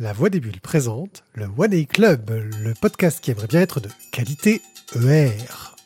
La Voix des Bulles présente le One A Club, le podcast qui aimerait bien être de qualité ER.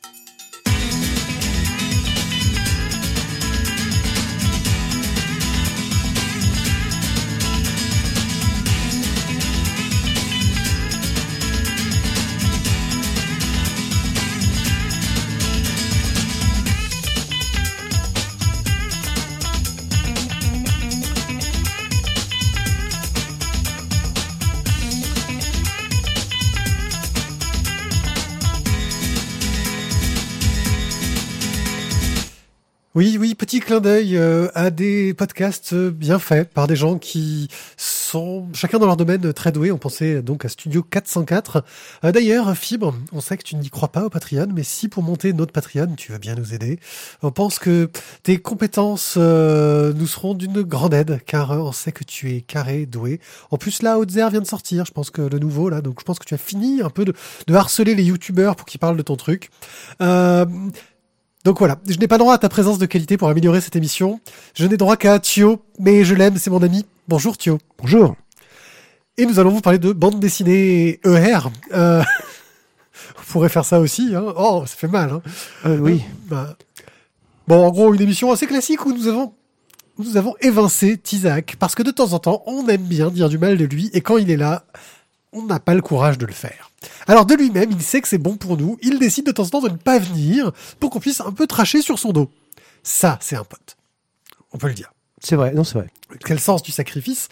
Clin d'œil euh, à des podcasts euh, bien faits par des gens qui sont chacun dans leur domaine très doués. On pensait donc à Studio 404. Euh, D'ailleurs, Fibre, on sait que tu n'y crois pas au Patreon, mais si pour monter notre Patreon, tu veux bien nous aider, on pense que tes compétences nous seront d'une grande aide, car on sait que tu es carré, doué. En plus, là, Outzer vient de sortir, je pense que le nouveau, là, donc je pense que tu as fini un peu de, de harceler les youtubeurs pour qu'ils parlent de ton truc. Euh, donc voilà, je n'ai pas droit à ta présence de qualité pour améliorer cette émission. Je n'ai droit qu'à Thio, mais je l'aime, c'est mon ami. Bonjour Thio. Bonjour. Et nous allons vous parler de bande dessinée ER. Euh, on pourrait faire ça aussi. Hein. Oh, ça fait mal. Hein. Euh, oui. Bah, Bon, en gros, une émission assez classique où nous avons nous avons évincé Tizak parce que de temps en temps, on aime bien dire du mal de lui et quand il est là, on n'a pas le courage de le faire. Alors de lui-même, il sait que c'est bon pour nous, il décide de temps en temps de ne pas venir pour qu'on puisse un peu tracher sur son dos. Ça, c'est un pote. On peut le dire. C'est vrai, non, c'est vrai. Quel sens du sacrifice.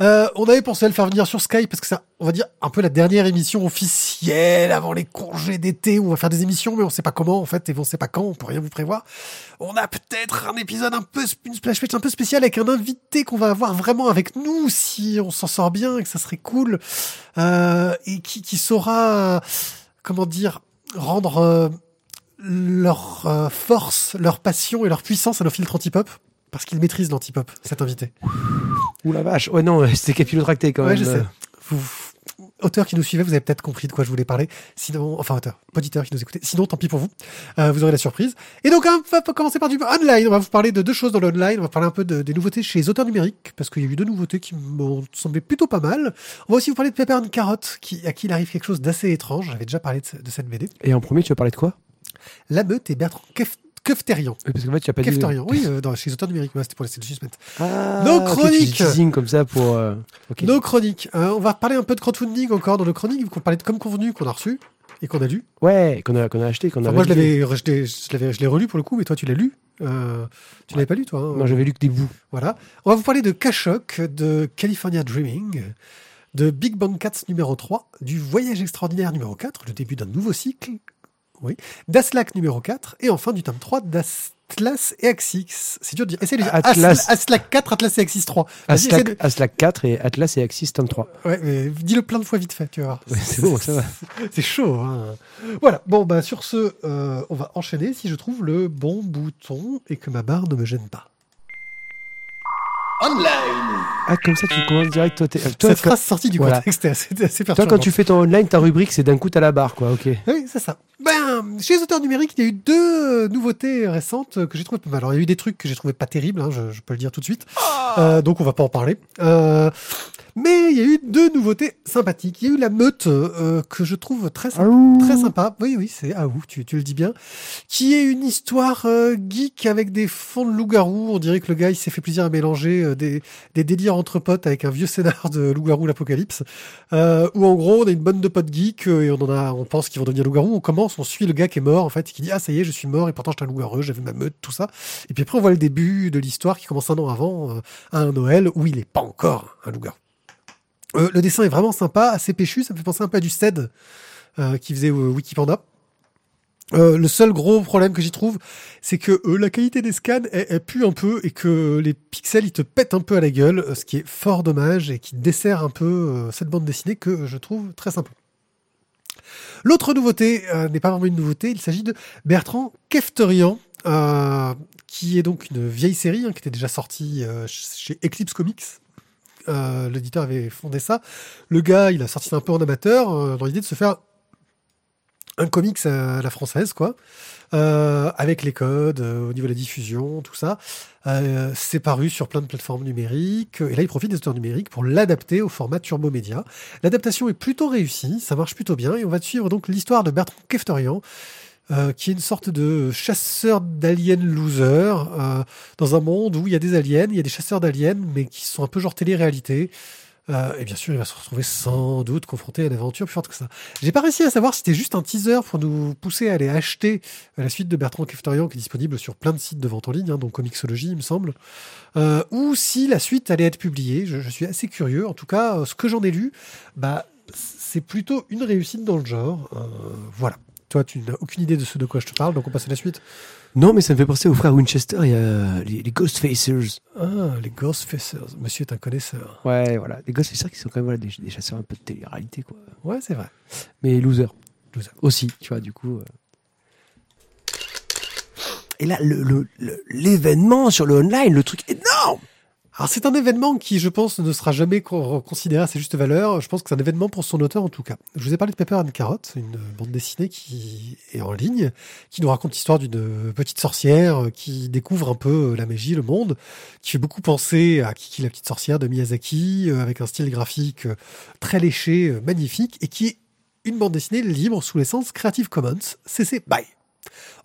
Euh, on avait pensé à le faire venir sur Skype parce que ça, on va dire, un peu la dernière émission officielle avant les congés d'été où on va faire des émissions, mais on sait pas comment, en fait, et on sait pas quand, on peut rien vous prévoir. On a peut-être un épisode un peu, une splash page un peu spécial avec un invité qu'on va avoir vraiment avec nous si on s'en sort bien et que ça serait cool, euh, et qui, qui saura, comment dire, rendre euh, leur euh, force, leur passion et leur puissance à nos filtres anti-pop. Parce qu'il maîtrise l'anti-pop, cet invité. Ouh la vache. Ouais, non, c'était capillotracté quand Ouais, même. je sais. Vous, auteur qui nous suivait, vous avez peut-être compris de quoi je voulais parler. Sinon, enfin auteur, auditeur qui nous écoutait. Sinon, tant pis pour vous. Euh, vous aurez la surprise. Et donc, hein, on va commencer par du online. On va vous parler de deux choses dans l'online. On va parler un peu de- des nouveautés chez les auteurs numériques, parce qu'il y a eu deux nouveautés qui m'ont semblé plutôt pas mal. On va aussi vous parler de Pepper and Carrot, qui, à qui il arrive quelque chose d'assez étrange. J'avais déjà parlé de, de cette BD. Et en premier, tu vas parler de quoi? La Meute et Bertrand Kef- Kefterian. Parce qu'en fait, tu as pas dit. Kefterian, oui, euh, dans, chez les auteurs numériques. Ouais, c'était pour laisser le suspense. Ah, Nos chroniques. comme ça pour. euh. Nos chroniques. Euh, on va parler un peu de crowdfunding encore dans nos chroniques, qu'on parlait de comme convenu qu'on a reçu et qu'on a lu. Ouais, qu'on a, qu'on a acheté, qu'on a. Enfin, moi, je l'avais, je l'ai, je l'avais, je l'ai relu pour le coup, mais toi, tu l'as lu. Euh, tu l'avais pas lu, toi. hein Non, j'avais lu que des bouts. Voilà. On va vous parler de Kashok, de California Dreaming, de Big Bang Cats numéro 3, du Voyage extraordinaire numéro 4, le début d'un nouveau cycle. Oui. d'Aslak numéro 4, et enfin du tome 3 d'Atlas et Axis. C'est dur de dire. Essaye de dire Atlas. Asla- Aslak 4, Atlas et Axis 3. Vas-y, essaie Aslak, de- Aslak 4 et Atlas et Axis 33. Ouais, mais dis-le plein de fois vite fait, tu vas voir. Ouais, c'est bon, ça va. C'est chaud. Hein. Voilà. Bon, bah sur ce, euh, on va enchaîner si je trouve le bon bouton et que ma barre ne me gêne pas. Online. Ah, comme ça, tu commences direct. Toi, toi, Cette quand, phrase sortie du voilà. contexte est assez, assez toi, perturbante. quand tu fais ton online, ta rubrique, c'est d'un coup, t'as la barre, quoi. Ok. Oui, c'est ça. Ben, chez les auteurs numériques, il y a eu deux nouveautés récentes que j'ai trouvées pas mal. Alors, il y a eu des trucs que j'ai trouvé pas terribles, hein, je, je peux le dire tout de suite. Euh, donc, on va pas en parler. Euh, mais il y a eu deux nouveautés sympathiques. Il y a eu la meute euh, que je trouve très sympa. Très sympa. Oui, oui, c'est ah ouf, tu, tu le dis bien. Qui est une histoire euh, geek avec des fonds de loup-garou. On dirait que le gars, il s'est fait plaisir à mélanger euh, des, des délires entre potes avec un vieux scénar de loup-garou l'apocalypse. Euh, où en gros, on a une bonne de potes geeks et on en a, on pense qu'ils vont devenir loup-garou. On commence, on suit le gars qui est mort en fait, qui dit ah ça y est, je suis mort et pourtant j'étais un loup-garou, j'avais ma meute, tout ça. Et puis après, on voit le début de l'histoire qui commence un an avant, euh, à un Noël où il est pas encore un loup-garou. Euh, le dessin est vraiment sympa, assez péchu, ça me fait penser un peu à du SED euh, qui faisait euh, Wikipanda. Euh, le seul gros problème que j'y trouve, c'est que euh, la qualité des scans elle, pue un peu et que les pixels ils te pètent un peu à la gueule, euh, ce qui est fort dommage et qui dessert un peu euh, cette bande dessinée que je trouve très sympa. L'autre nouveauté euh, n'est pas vraiment une nouveauté, il s'agit de Bertrand Kefterian, euh, qui est donc une vieille série hein, qui était déjà sortie euh, chez Eclipse Comics. L'éditeur avait fondé ça. Le gars, il a sorti un peu en amateur, dans l'idée de se faire un comics à la française, quoi, euh, avec les codes euh, au niveau de la diffusion, tout ça. Euh, c'est paru sur plein de plateformes numériques. Et là, il profite des auteurs numériques pour l'adapter au format Turbo Média. L'adaptation est plutôt réussie, ça marche plutôt bien. Et on va suivre donc l'histoire de Bertrand Keftorian, euh, qui est une sorte de chasseur d'aliens loser dans un monde où il y a des aliens, il y a des chasseurs d'aliens, mais qui sont un peu genre télé-réalité. Euh, et bien sûr, il va se retrouver sans doute confronté à une aventure plus forte que ça. J'ai pas réussi à savoir si c'était juste un teaser pour nous pousser à aller acheter la suite de Bertrand Keftorian, qui est disponible sur plein de sites de vente en ligne, hein, donc Comixology, il me semble, euh, ou si la suite allait être publiée. Je, je suis assez curieux. En tout cas, euh, ce que j'en ai lu, bah, c'est plutôt une réussite dans le genre. Euh, voilà. Toi, tu n'as aucune idée de ce de quoi je te parle, donc on passe à la suite. Non, mais ça me fait penser aux frères Winchester, il y a les, les Ghostfacers. Ah, les Ghostfacers. Monsieur est un connaisseur. Ouais, voilà. Les Ghostfacers qui sont quand même voilà, des, des chasseurs un peu de télé-réalité, quoi. Ouais, c'est vrai. Mais losers. Loser. Aussi, tu vois, du coup. euh. Et là, le- le- le- l'événement sur le online, le truc énorme Alors c'est un événement qui, je pense, ne sera jamais co- considéré à sa juste valeur. Je pense que c'est un événement pour son auteur en tout cas. Je vous ai parlé de Pepper and Carrot, une bande dessinée qui est en ligne, qui nous raconte l'histoire d'une petite sorcière qui découvre un peu la magie, le monde, qui fait beaucoup penser à Kiki la petite sorcière de Miyazaki, euh, avec un style graphique euh, très léché, euh, magnifique, et qui est une bande dessinée libre sous l'essence Creative Commons, CC BY.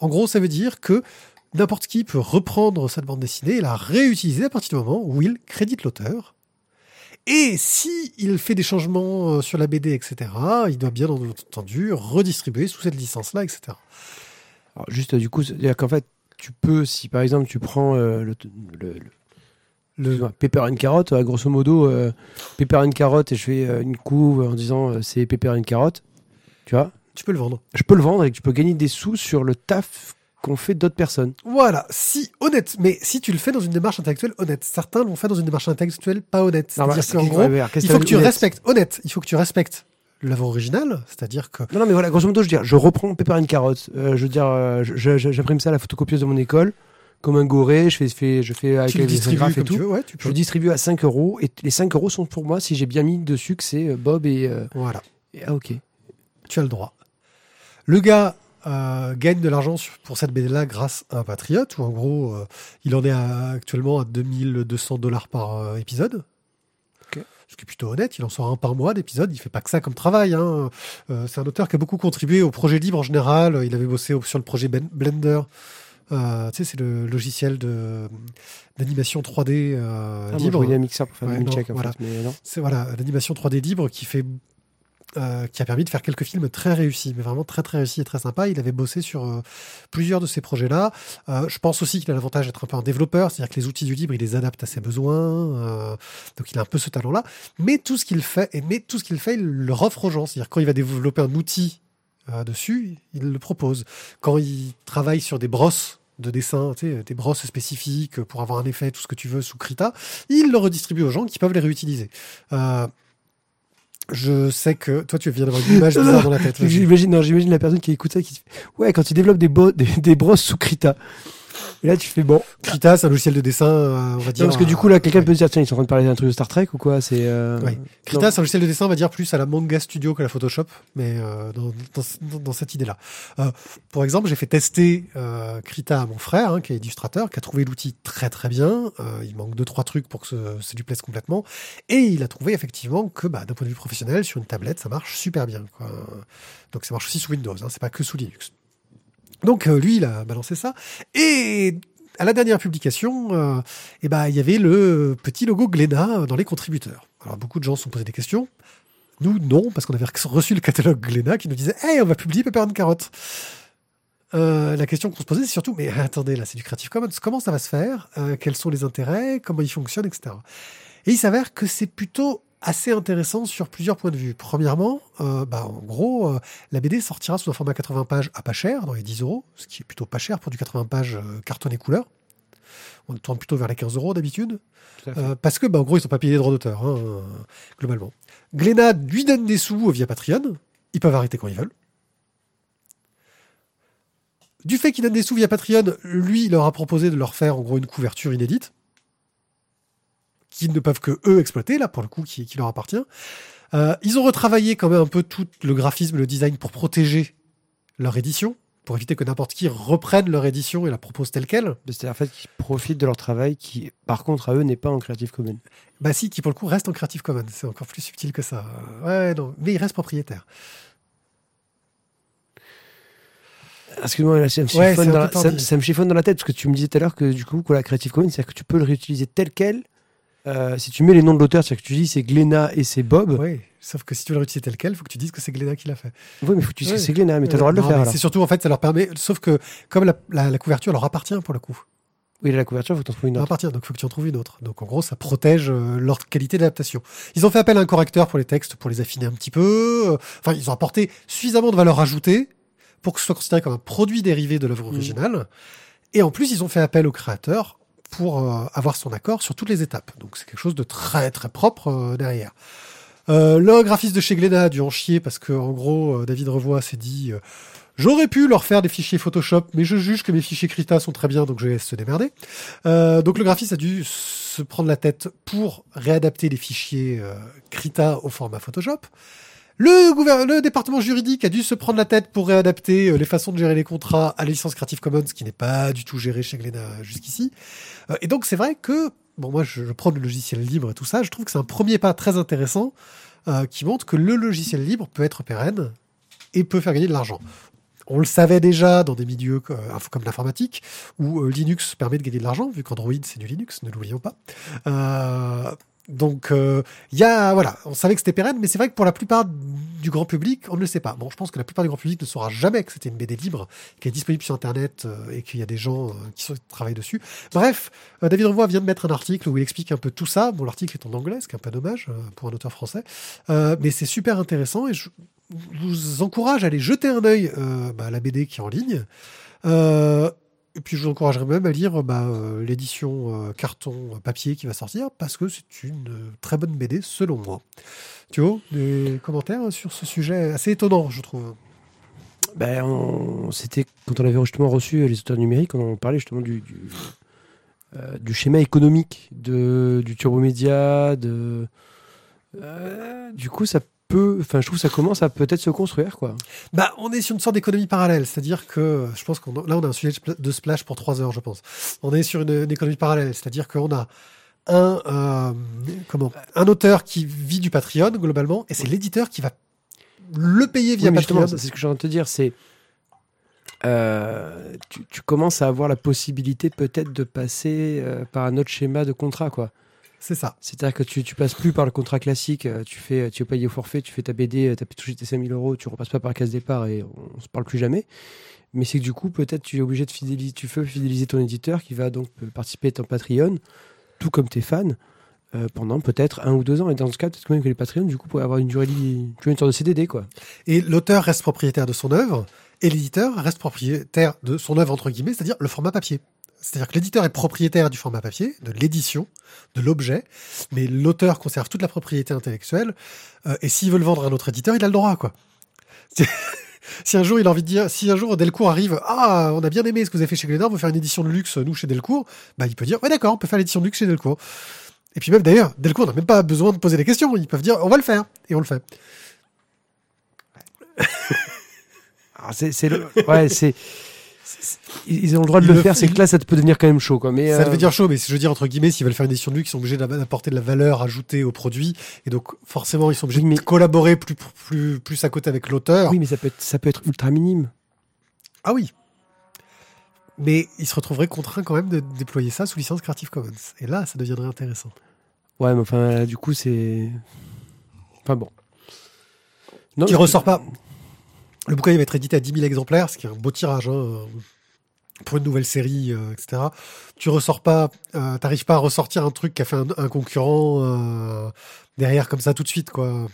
En gros, ça veut dire que n'importe qui peut reprendre cette bande dessinée et la réutiliser à partir du moment où il crédite l'auteur. Et si il fait des changements euh, sur la BD, etc., il doit bien entendu redistribuer sous cette licence-là, etc. Alors, juste, du coup, c'est-à-dire qu'en fait, tu peux, si par exemple tu prends euh, le, le, le- Pepper and Carrot, grosso modo, euh, Pepper and Carrot, et je fais euh, une couve en disant c'est Pepper and Carrot, tu vois, tu peux le vendre. je peux le vendre et tu peux gagner des sous sur le taf qu'ont fait d'autres personnes. Voilà, si honnête, mais si tu le fais dans une démarche intellectuelle honnête, certains l'ont fait dans une démarche intellectuelle pas honnête. C'est-à-dire qu'en gros, il faut que tu respectes, honnête, il faut que tu respectes l'œuvre originale, c'est-à-dire que Non, non, mais voilà, grosso modo, je veux dire, je reprends Pepper and Carrot. Euh, je veux dire, euh, je- je- j'imprime ça à la photocopieuse de mon école, comme un goré, je fais, fais- je fais avec tu le les et tout. tu veux, ouais, tu Je peux. distribue à 5 euros, et les 5 euros sont pour moi si j'ai bien mis dessus que c'est euh, Bob et, euh, Voilà. et- Ah, ok. tu as le droit. Le gars euh, gagne de l'argent pour cette BD-là grâce à un Patriote, où en gros, euh, il en est à- actuellement à 2200 dollars par euh, épisode. Ce qui est plutôt honnête, il en sort un par mois d'épisode, il fait pas que ça comme travail. hein. C'est un auteur qui a beaucoup contribué au projet libre en général, il avait bossé sur le projet Ben- Blender. Euh, tu sais, c'est le logiciel de d'animation 3D euh, Ah, je libre. voulais un mixeur pour faire Ouais, un non, check en voilà. C'est voilà l'animation 3D libre qui fait euh, qui a permis de faire quelques films très réussis, mais vraiment très très réussis et très sympas. Il avait bossé sur euh, plusieurs de ces projets-là. Euh, je pense aussi qu'il a l'avantage d'être un peu un développeur, c'est-à-dire que les outils du libre, il les adapte à ses besoins. donc il a un peu ce talent-là. Mais tout ce qu'il fait, mais tout ce qu'il fait, il le offre aux gens. C'est-à-dire quand il va développer un outil dessus, il le propose. Quand il travaille sur des brosses de dessin, des brosses spécifiques pour avoir un effet, tout ce que tu veux sous Krita, il le redistribue aux gens qui peuvent les réutiliser. Je sais que toi, tu viens d'avoir une image bizarre dans la tête. J'imagine, non, j'imagine la personne qui écoute ça qui ouais, quand il développe des, bo- des, des brosses sous Krita. Et là, tu fais bon. Krita, c'est un logiciel de dessin, euh, on va dire. Non, parce que du coup, là, quelqu'un ouais. peut dire, tiens, ils sont en train de parler d'un truc de Star Trek ou quoi C'est. euh, Ouais. Krita, c'est un logiciel de dessin, on va dire plus à la Manga Studio que la Photoshop, mais euh, dans, dans, dans cette idée-là. Euh, pour exemple, j'ai fait tester euh, Krita à mon frère, hein, qui est illustrateur, qui a trouvé l'outil très très bien. Euh, il manque deux trois trucs pour que ce- ça lui plaise complètement, et il a trouvé effectivement que, bah, d'un point de vue professionnel, sur une tablette, ça marche super bien. Quoi. Donc ça marche aussi sous Windows, hein, c'est pas que sous Linux. Donc euh, lui, il a balancé ça, et à la dernière publication, euh, eh ben, il y avait le petit logo Glénat dans les contributeurs. Alors beaucoup de gens se sont posé des questions. Nous, non, parce qu'on avait reçu le catalogue Glénat qui nous disait Hey, on va publier Pepper and Carrot. Euh, la question qu'on se posait, c'est surtout Mais attendez, là, c'est du Creative Commons. Comment ça va se faire? Euh, Quels sont les intérêts? Comment ils fonctionnent, etc. Et il s'avère que c'est plutôt assez intéressant sur plusieurs points de vue. Premièrement, euh, bah, en gros, euh, la BD sortira sous un format 80 pages à pas cher, dans les 10 euros, ce qui est plutôt pas cher pour du 80 pages euh, cartonné couleur. On tourne plutôt vers les 15 euros d'habitude. Parce que, bah, en gros, ils sont pas payés les droits d'auteur, hein, globalement. Glénat lui donne des sous via Patreon. Ils peuvent arrêter quand ils veulent. Du fait qu'il donne des sous via Patreon, lui, il leur a proposé de leur faire, en gros, une couverture inédite. Qu'ils ne peuvent que eux exploiter, là, pour le coup, qui, qui leur appartient. Euh, ils ont retravaillé quand même un peu tout le graphisme, le design pour protéger leur édition pour éviter que n'importe qui reprenne leur édition et la propose telle quelle. C'est-à-dire en fait qu'ils profitent de leur travail qui, par contre, à eux, n'est pas en Creative Commons. Bah si, qui pour le coup reste en Creative Commons. C'est encore plus subtil que ça. Ouais, non, mais il reste propriétaire. Excuse-moi, là, ça me, Ouais, ça, ça me chiffonne dans la tête parce que tu me disais tout à l'heure que du coup, que la Creative Commons, c'est-à-dire que tu peux le réutiliser tel quel. Euh, si tu mets les noms de l'auteur, c'est-à-dire que tu dis c'est Glénat et c'est Bob. Oui, sauf que si tu veux le réutiliser tel quel, il faut que tu dises que c'est Glénat qui l'a fait. Oui, mais faut que tu dises Ouais. que c'est Glénat, mais tu as le droit de le faire. C'est surtout, en fait, ça leur permet. Sauf que, comme la, la- la couverture leur appartient pour le coup. Oui, la couverture, faut que tu en trouves une autre. appartient, donc il faut que tu en trouves une autre. Donc en gros, ça protège euh, leur qualité d'adaptation. Ils ont fait appel à un correcteur pour les textes, pour les affiner un petit peu. euh, Enfin, ils ont apporté suffisamment de valeur ajoutée pour que ce soit considéré comme un produit dérivé de l'œuvre Mhm. originale. Et en plus, ils ont fait appel au créateur pour euh, avoir son accord sur toutes les étapes. Donc c'est quelque chose de très très propre euh, derrière. Euh, le graphiste de chez Glénat a dû en chier parce que en gros, euh, David Revoix s'est dit euh, J'aurais pu leur faire des fichiers Photoshop, mais je juge que mes fichiers Krita sont très bien, donc je laisse se démerder. Euh, donc le graphiste a dû se prendre la tête pour réadapter les fichiers euh, Krita au format Photoshop. Le, département juridique a dû se prendre la tête pour réadapter euh, les façons de gérer les contrats à la licence Creative Commons, qui n'est pas du tout géré chez Glénat jusqu'ici. Euh, et donc c'est vrai que, bon moi je, prends le logiciel libre et tout ça, je trouve que c'est un premier pas très intéressant euh, qui montre que le logiciel libre peut être pérenne et peut faire gagner de l'argent. On le savait déjà dans des milieux co- comme l'informatique, où Linux permet de gagner de l'argent, vu qu'Android c'est du Linux, ne l'oublions pas. Euh, donc euh, il y a voilà, on savait que c'était pérenne, mais c'est vrai que pour la plupart du grand public, on ne le sait pas. Bon, je pense que la plupart du grand public ne saura jamais que c'était une BD libre, qui est disponible sur Internet euh, et qu'il y a des gens euh, qui, travaillent dessus. Bref, euh, David Revoix vient de mettre un article où il explique un peu tout ça. Bon, l'article est en anglais, ce qui est un peu dommage euh, pour un auteur français, Euh, mais c'est super intéressant et je vous encourage à aller jeter un œil euh, bah, à la BD qui est en ligne. Euh, et puis je vous encouragerais même à lire bah, euh, l'édition euh, carton euh, papier qui va sortir parce que c'est une très bonne BD selon moi. Tu vois, des commentaires sur ce sujet assez étonnant, je trouve. Ben, c'était quand on avait justement reçu les auteurs numériques, on parlait justement du, du, schéma économique de, du turbomédia, de du coup ça peut, enfin je trouve que ça commence à peut-être se construire quoi. Bah, on est sur une sorte d'économie parallèle, c'est-à-dire que je pense qu'on là on a un sujet de splash pour trois heures, je pense. On est sur une, une économie parallèle, c'est-à-dire qu'on a un euh, comment un auteur qui vit du Patreon globalement, et c'est l'éditeur qui va le payer via Oui, Patreon. c'est ce que j'ai envie de te dire, c'est euh, tu, tu commences à avoir la possibilité peut-être de passer euh, par un autre schéma de contrat quoi. C'est ça. C'est-à-dire que tu, tu passes plus par le contrat classique, euh, tu fais, tu payes au forfait, tu fais ta BD, tu as touché tes 5000 euros, tu repasses pas par la case départ et on, on se parle plus jamais. Mais c'est que du coup, peut-être tu es obligé de fidéliser, tu veux fidéliser ton éditeur qui va donc euh, participer à ton Patreon, tout comme tes fans, euh, pendant peut-être un ou deux ans. Et dans ce cas, peut-être même que les Patreons, du coup, pourraient avoir une durée, tu vois, une sorte de CDD, quoi. Et l'auteur reste propriétaire de son œuvre, et l'éditeur reste propriétaire de son œuvre entre guillemets, c'est-à-dire le format papier. C'est-à-dire que l'éditeur est propriétaire du format papier, de l'édition, de l'objet, mais l'auteur conserve toute la propriété intellectuelle. euh, et s'il veut le vendre à un autre éditeur, il a le droit, quoi. si un jour il a envie de dire, si un jour Delcourt arrive, ah, on a bien aimé ce que vous avez fait chez Glénat, on veut faire une édition de luxe, nous, chez Delcourt, bah, il peut dire, ouais, d'accord, on peut faire l'édition de luxe chez Delcourt. Et puis même d'ailleurs, Delcourt n'a même pas besoin de poser des questions, ils peuvent dire, on va le faire, et on le fait. C'est, le- ouais, c'est- ils ont le droit de le, le faire, c'est que là, ça peut devenir quand même chaud, quoi. Mais, Ça euh, veut dire chaud, mais je veux dire, entre guillemets, s'ils veulent faire une édition de luxe, ils sont obligés d'a- d'apporter de la valeur ajoutée au produit. Et donc, forcément, ils sont obligés Oui, mais- de collaborer plus, plus, plus à côté avec l'auteur. oui, mais ça peut être, ça peut être ultra minime. Ah oui. Mais ils se retrouveraient contraints quand même de déployer ça sous licence Creative Commons. Et là, ça deviendrait intéressant. Ouais, mais enfin, du coup, c'est. Enfin bon. Non, Qui ressort pas. Le bouquin il va être édité à 10 000 exemplaires, ce qui est un beau tirage hein, pour une nouvelle série, euh, etc. Tu ressors pas, euh, t'arrives pas à ressortir un truc qui a fait un, un concurrent euh, derrière comme ça tout de suite, quoi.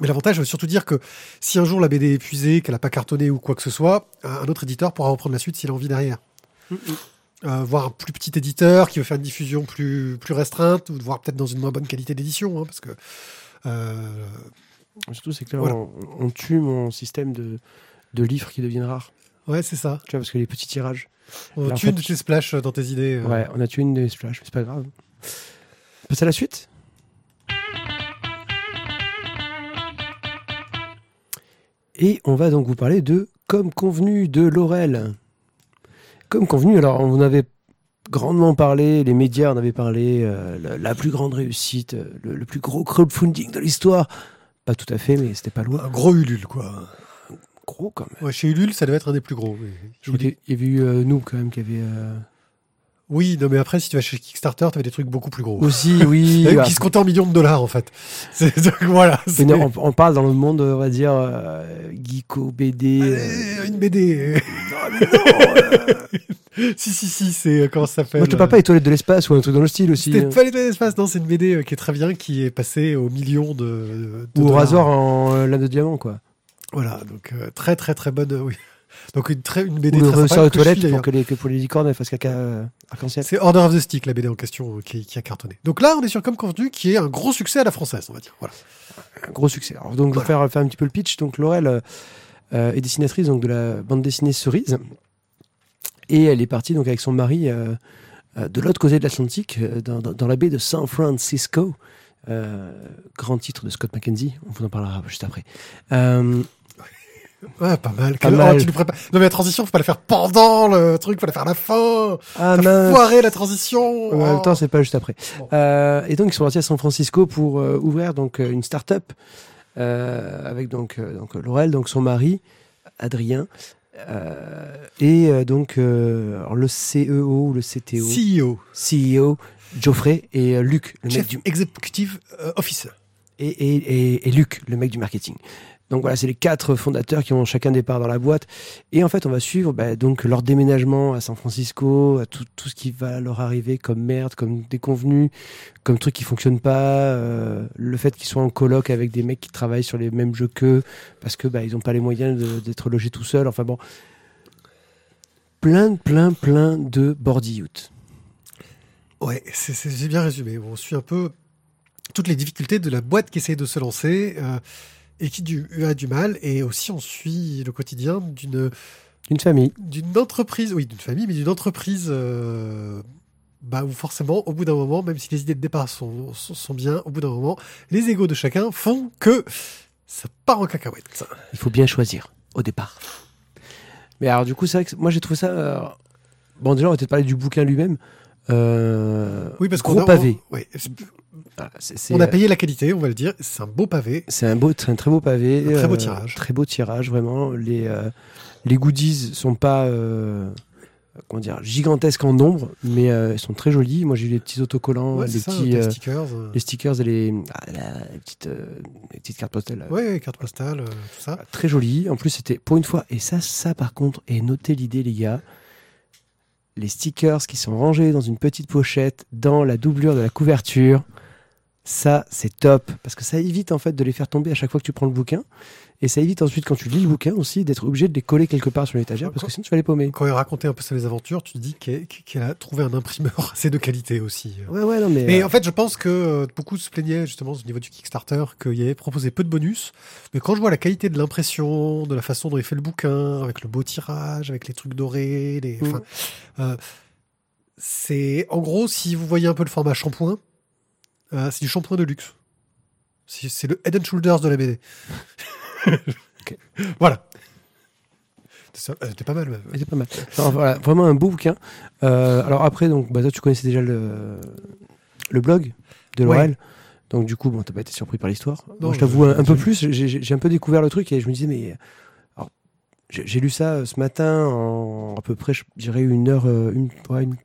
Mais l'avantage, je veux surtout dire que si un jour la BD est épuisée, qu'elle a pas cartonné ou quoi que ce soit, un autre éditeur pourra reprendre la suite s'il a envie derrière. Mm. Euh, voir un plus petit éditeur qui veut faire une diffusion plus, plus restreinte, ou voir peut-être dans une moins bonne qualité d'édition, hein, parce que euh, Surtout, c'est que là, Voilà. on, on tue mon système de, de livres qui deviennent rares. ouais, c'est ça. Tu vois, parce que les petits tirages. On Là, en tue fait, de tes splash dans tes idées. euh. Ouais, on a tué une des splash, mais c'est pas grave. On passe à la suite Et on va donc vous parler de comme convenu de Laurel. Comme convenu, alors on avait grandement parlé, les médias en avaient parlé, euh, la, la plus grande réussite, euh, le, le plus gros crowdfunding de l'histoire. Pas tout à fait, mais c'était pas loin. Un gros Ulule, quoi. Gros quand même. Ouais, chez Ulule, ça devait être un des plus gros. mais je vous dis. il y avait eu euh, nous quand même qui avait euh, Oui, non, mais après, si tu vas chez Kickstarter, tu des trucs beaucoup plus gros. aussi, oui. Et bah, qui se comptaient en millions de dollars, en fait. C'est- donc, voilà. mais c'est- non, on, on parle dans le monde, on va dire, euh, geeko, BD. euh, Euh, Une BD. si, si, si, c'est. euh, Comment ça s'appelle Moi, je te parle pas des toilettes de l'espace ou un truc dans le style aussi. C'était hein. pas les toilettes d'espace, non, c'est une BD euh, qui est très bien, qui est passée aux millions de. de Ou au rasoir en euh, lame de diamant, quoi. Voilà, donc euh, très, très, très bonne. euh, oui. Donc une, très, une BD Ou très sympa pour que, les, que pour les licornes fassent caca euh, arc-en-ciel. C'est Order of the Stick, la BD en question, euh, qui, qui a cartonné. Donc là, on est sur Comme Convenu, qui est un gros succès à la française, on va dire. Voilà. Un gros succès. Alors, donc, je vais faire, faire un petit peu le pitch. Donc, Laurel euh, est dessinatrice donc, de la bande dessinée Cerise. Et elle est partie donc, avec son mari euh, de l'autre côté de l'Atlantique, dans, dans- dans la baie de San Francisco. Grand titre de Scott McKenzie, on vous en parlera juste après. Ouais, pas mal. Pas Que- oh, mal. tu nous prépares- Non, mais la transition, faut pas la faire pendant le truc, faut la faire à la fin. ah T'as mince foiré la transition. En même temps, c'est pas juste après. Bon. Euh, et donc, ils sont partis à San Francisco pour euh, ouvrir donc euh, une start-up euh, avec donc, donc Laurel, donc son mari, Adrien, et donc le CEO ou le CTO, CEO, CEO, Geoffrey et Luc, le mec Chef du Executive Officer. et, et, et, et Luc, le mec du marketing. Donc voilà, c'est les quatre fondateurs qui ont chacun des parts dans la boîte. Et en fait, on va suivre bah, donc leur déménagement à San Francisco, à tout, ce qui va leur arriver comme merde, comme déconvenus, comme trucs qui fonctionnent pas, euh, le fait qu'ils soient en coloc avec des mecs qui travaillent sur les mêmes jeux qu'eux, parce que bah, ils n'ont pas les moyens d'être logés tout seuls. Enfin bon, plein, plein, plein de bordilloutes. Ouais, c'est- bien résumé. On suit un peu toutes les difficultés de la boîte qui essaie de se lancer euh, et qui du, a du mal. Et aussi, on suit le quotidien d'une Une famille. d'une entreprise, oui, d'une famille, mais d'une entreprise euh, bah, où forcément, au bout d'un moment, même si les idées de départ sont, sont, sont bien, au bout d'un moment, les égaux de chacun font que ça part en cacahuète. Il faut bien choisir au départ. Mais alors du coup, c'est vrai que moi j'ai trouvé ça. euh, Bon, déjà, on va peut-être parler du bouquin lui-même. Euh, Oui, parce qu'on a, pavé. on- ouais, a euh, payé la qualité, on va le dire. C'est un beau pavé. C'est un beau, un très beau pavé. Un très beau euh, tirage. Très beau tirage, vraiment. Les, euh, les goodies sont pas, euh, comment dire, gigantesques en nombre, mais ils sont très jolis. Moi, j'ai eu les petits autocollants, Ouais, les ça, petits, stickers. les stickers et les, ah, la- les petites, les petites cartes postales. là. Ouais, carte postale, euh, tout ça. Très joli. En plus, c'était pour une fois. Et ça, ça par contre, et notez l'idée, les gars. Les stickers qui sont rangés dans une petite pochette dans la doublure de la couverture. Ça, c'est top. Parce que ça évite en fait de les faire tomber à chaque fois que tu prends le bouquin. Et ça évite ensuite, quand tu lis le bouquin aussi, d'être obligé de les coller quelque part sur l'étagère parce que sinon tu vas les paumer. Quand il racontait un peu ses aventures, tu te dis qu'elle a trouvé un imprimeur assez de qualité aussi. Ouais, ouais, non, mais. Mais euh, en fait, je pense que euh, beaucoup se plaignaient justement au niveau du Kickstarter qu'il avait proposé peu de bonus. Mais quand je vois la qualité de l'impression, de la façon dont il fait le bouquin, avec le beau tirage, avec les trucs dorés, les, Mhm. enfin, euh, c'est en gros si vous voyez un peu le format shampoing, euh, c'est du shampoing de luxe. C'est c'est le Head and Shoulders de la BD. Voilà. Ça, euh, C'était pas mal c'est pas mal. Voilà, vraiment un beau bouquin. Euh, alors après, donc, bah, toi, tu connaissais déjà le, le blog de Ouais. Laurel. Donc du coup, bon, t'as pas été surpris par l'histoire. Non, Moi, je t'avoue un, un peu plus. J'ai- un peu découvert le truc et je me disais, mais alors, j'ai j'ai lu ça ce matin en à peu près, je dirais une heure, une, ouais, une-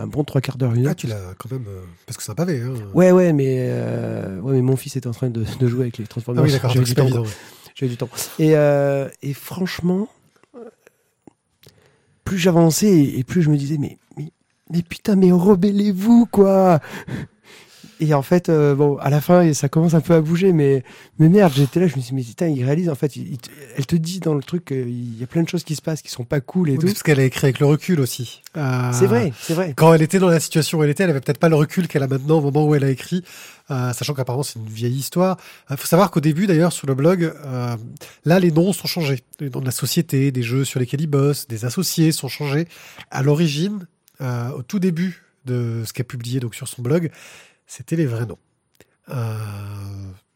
un bon trois quarts d'heure, une heure. Ah, tu l'as quand même. euh, parce que c'est un pavé. Hein. Ouais, ouais, mais euh, ouais, mais mon fils était en train de, de jouer avec les Ah Transformers. oui, d'accord, J'avais donc du c'est pas temps. évident. J'avais du temps. Et, euh, et franchement, euh, plus j'avançais et, et plus je me disais, mais, mais, mais putain, mais rebellez-vous, quoi Et en fait, euh, bon, à la fin, ça commence un peu à bouger, mais, mais merde, j'étais là, je me suis dit, mais putain, il réalise, en fait, il- il elle te dit dans le truc qu'il y a plein de choses qui se passent qui sont pas cool et Oui, tout. parce qu'elle a écrit avec le recul aussi. Euh, C'est vrai, c'est vrai. Quand elle était dans la situation où elle était, elle avait peut-être pas le recul qu'elle a maintenant au moment où elle a écrit, euh, sachant qu'apparemment c'est une vieille histoire. Il faut savoir qu'au début, d'ailleurs, sur le blog, euh, là, les noms sont changés. Les noms de la société, des jeux sur lesquels ils bossent, des associés sont changés. À l'origine, euh, au tout début de ce qu'elle publié donc sur son blog, c'était les vrais noms. Euh,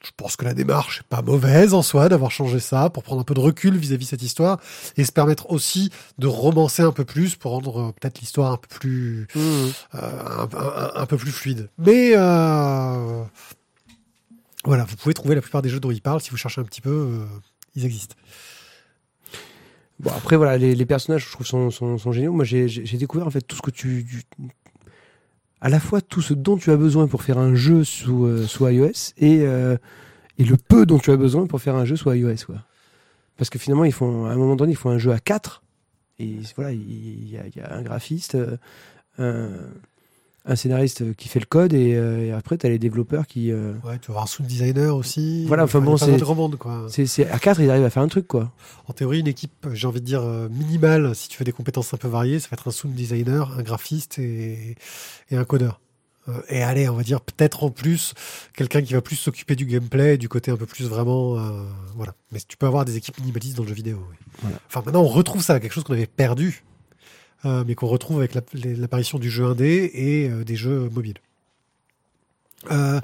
je pense que la démarche est pas mauvaise en soi d'avoir changé ça pour prendre un peu de recul vis-à-vis de cette histoire et se permettre aussi de romancer un peu plus pour rendre euh, peut-être l'histoire un peu plus Mmh. euh, un, un- un peu plus fluide. Mais voilà, vous pouvez trouver la plupart des jeux dont il parle si vous cherchez un petit peu, ils existent. Bon, après, voilà, les, les personnages, je trouve, sont, sont, sont géniaux. Moi, j'ai découvert, en fait, tout ce que tu, tu- À la fois, tout ce dont tu as besoin pour faire un jeu sous, euh, sous iOS et, euh, et le peu dont tu as besoin pour faire un jeu sous iOS, quoi. Parce que finalement, ils font, à un moment donné, ils font un jeu à 4. Et voilà, il y, y a un graphiste, euh, un, un scénariste qui fait le code, et, euh, et après, tu as les développeurs qui. euh, Ouais, tu vas avoir un sound designer aussi. Voilà, enfin bon, c'est- quoi. c'est c'est- à 4, ils arrivent à faire un truc, quoi. En théorie, une équipe, j'ai envie de dire, euh, minimale, si tu fais des compétences un peu variées, ça va être un sound designer, un graphiste et, et un codeur. Euh, et allez, on va dire peut-être en plus quelqu'un qui va plus s'occuper du gameplay, du côté un peu plus vraiment, euh, voilà. Mais tu peux avoir des équipes minimalistes dans le jeu vidéo. oui. Voilà. Enfin, maintenant, on retrouve ça, quelque chose qu'on avait perdu, euh, mais qu'on retrouve avec l'apparition du jeu indé et euh, des jeux mobiles. Euh,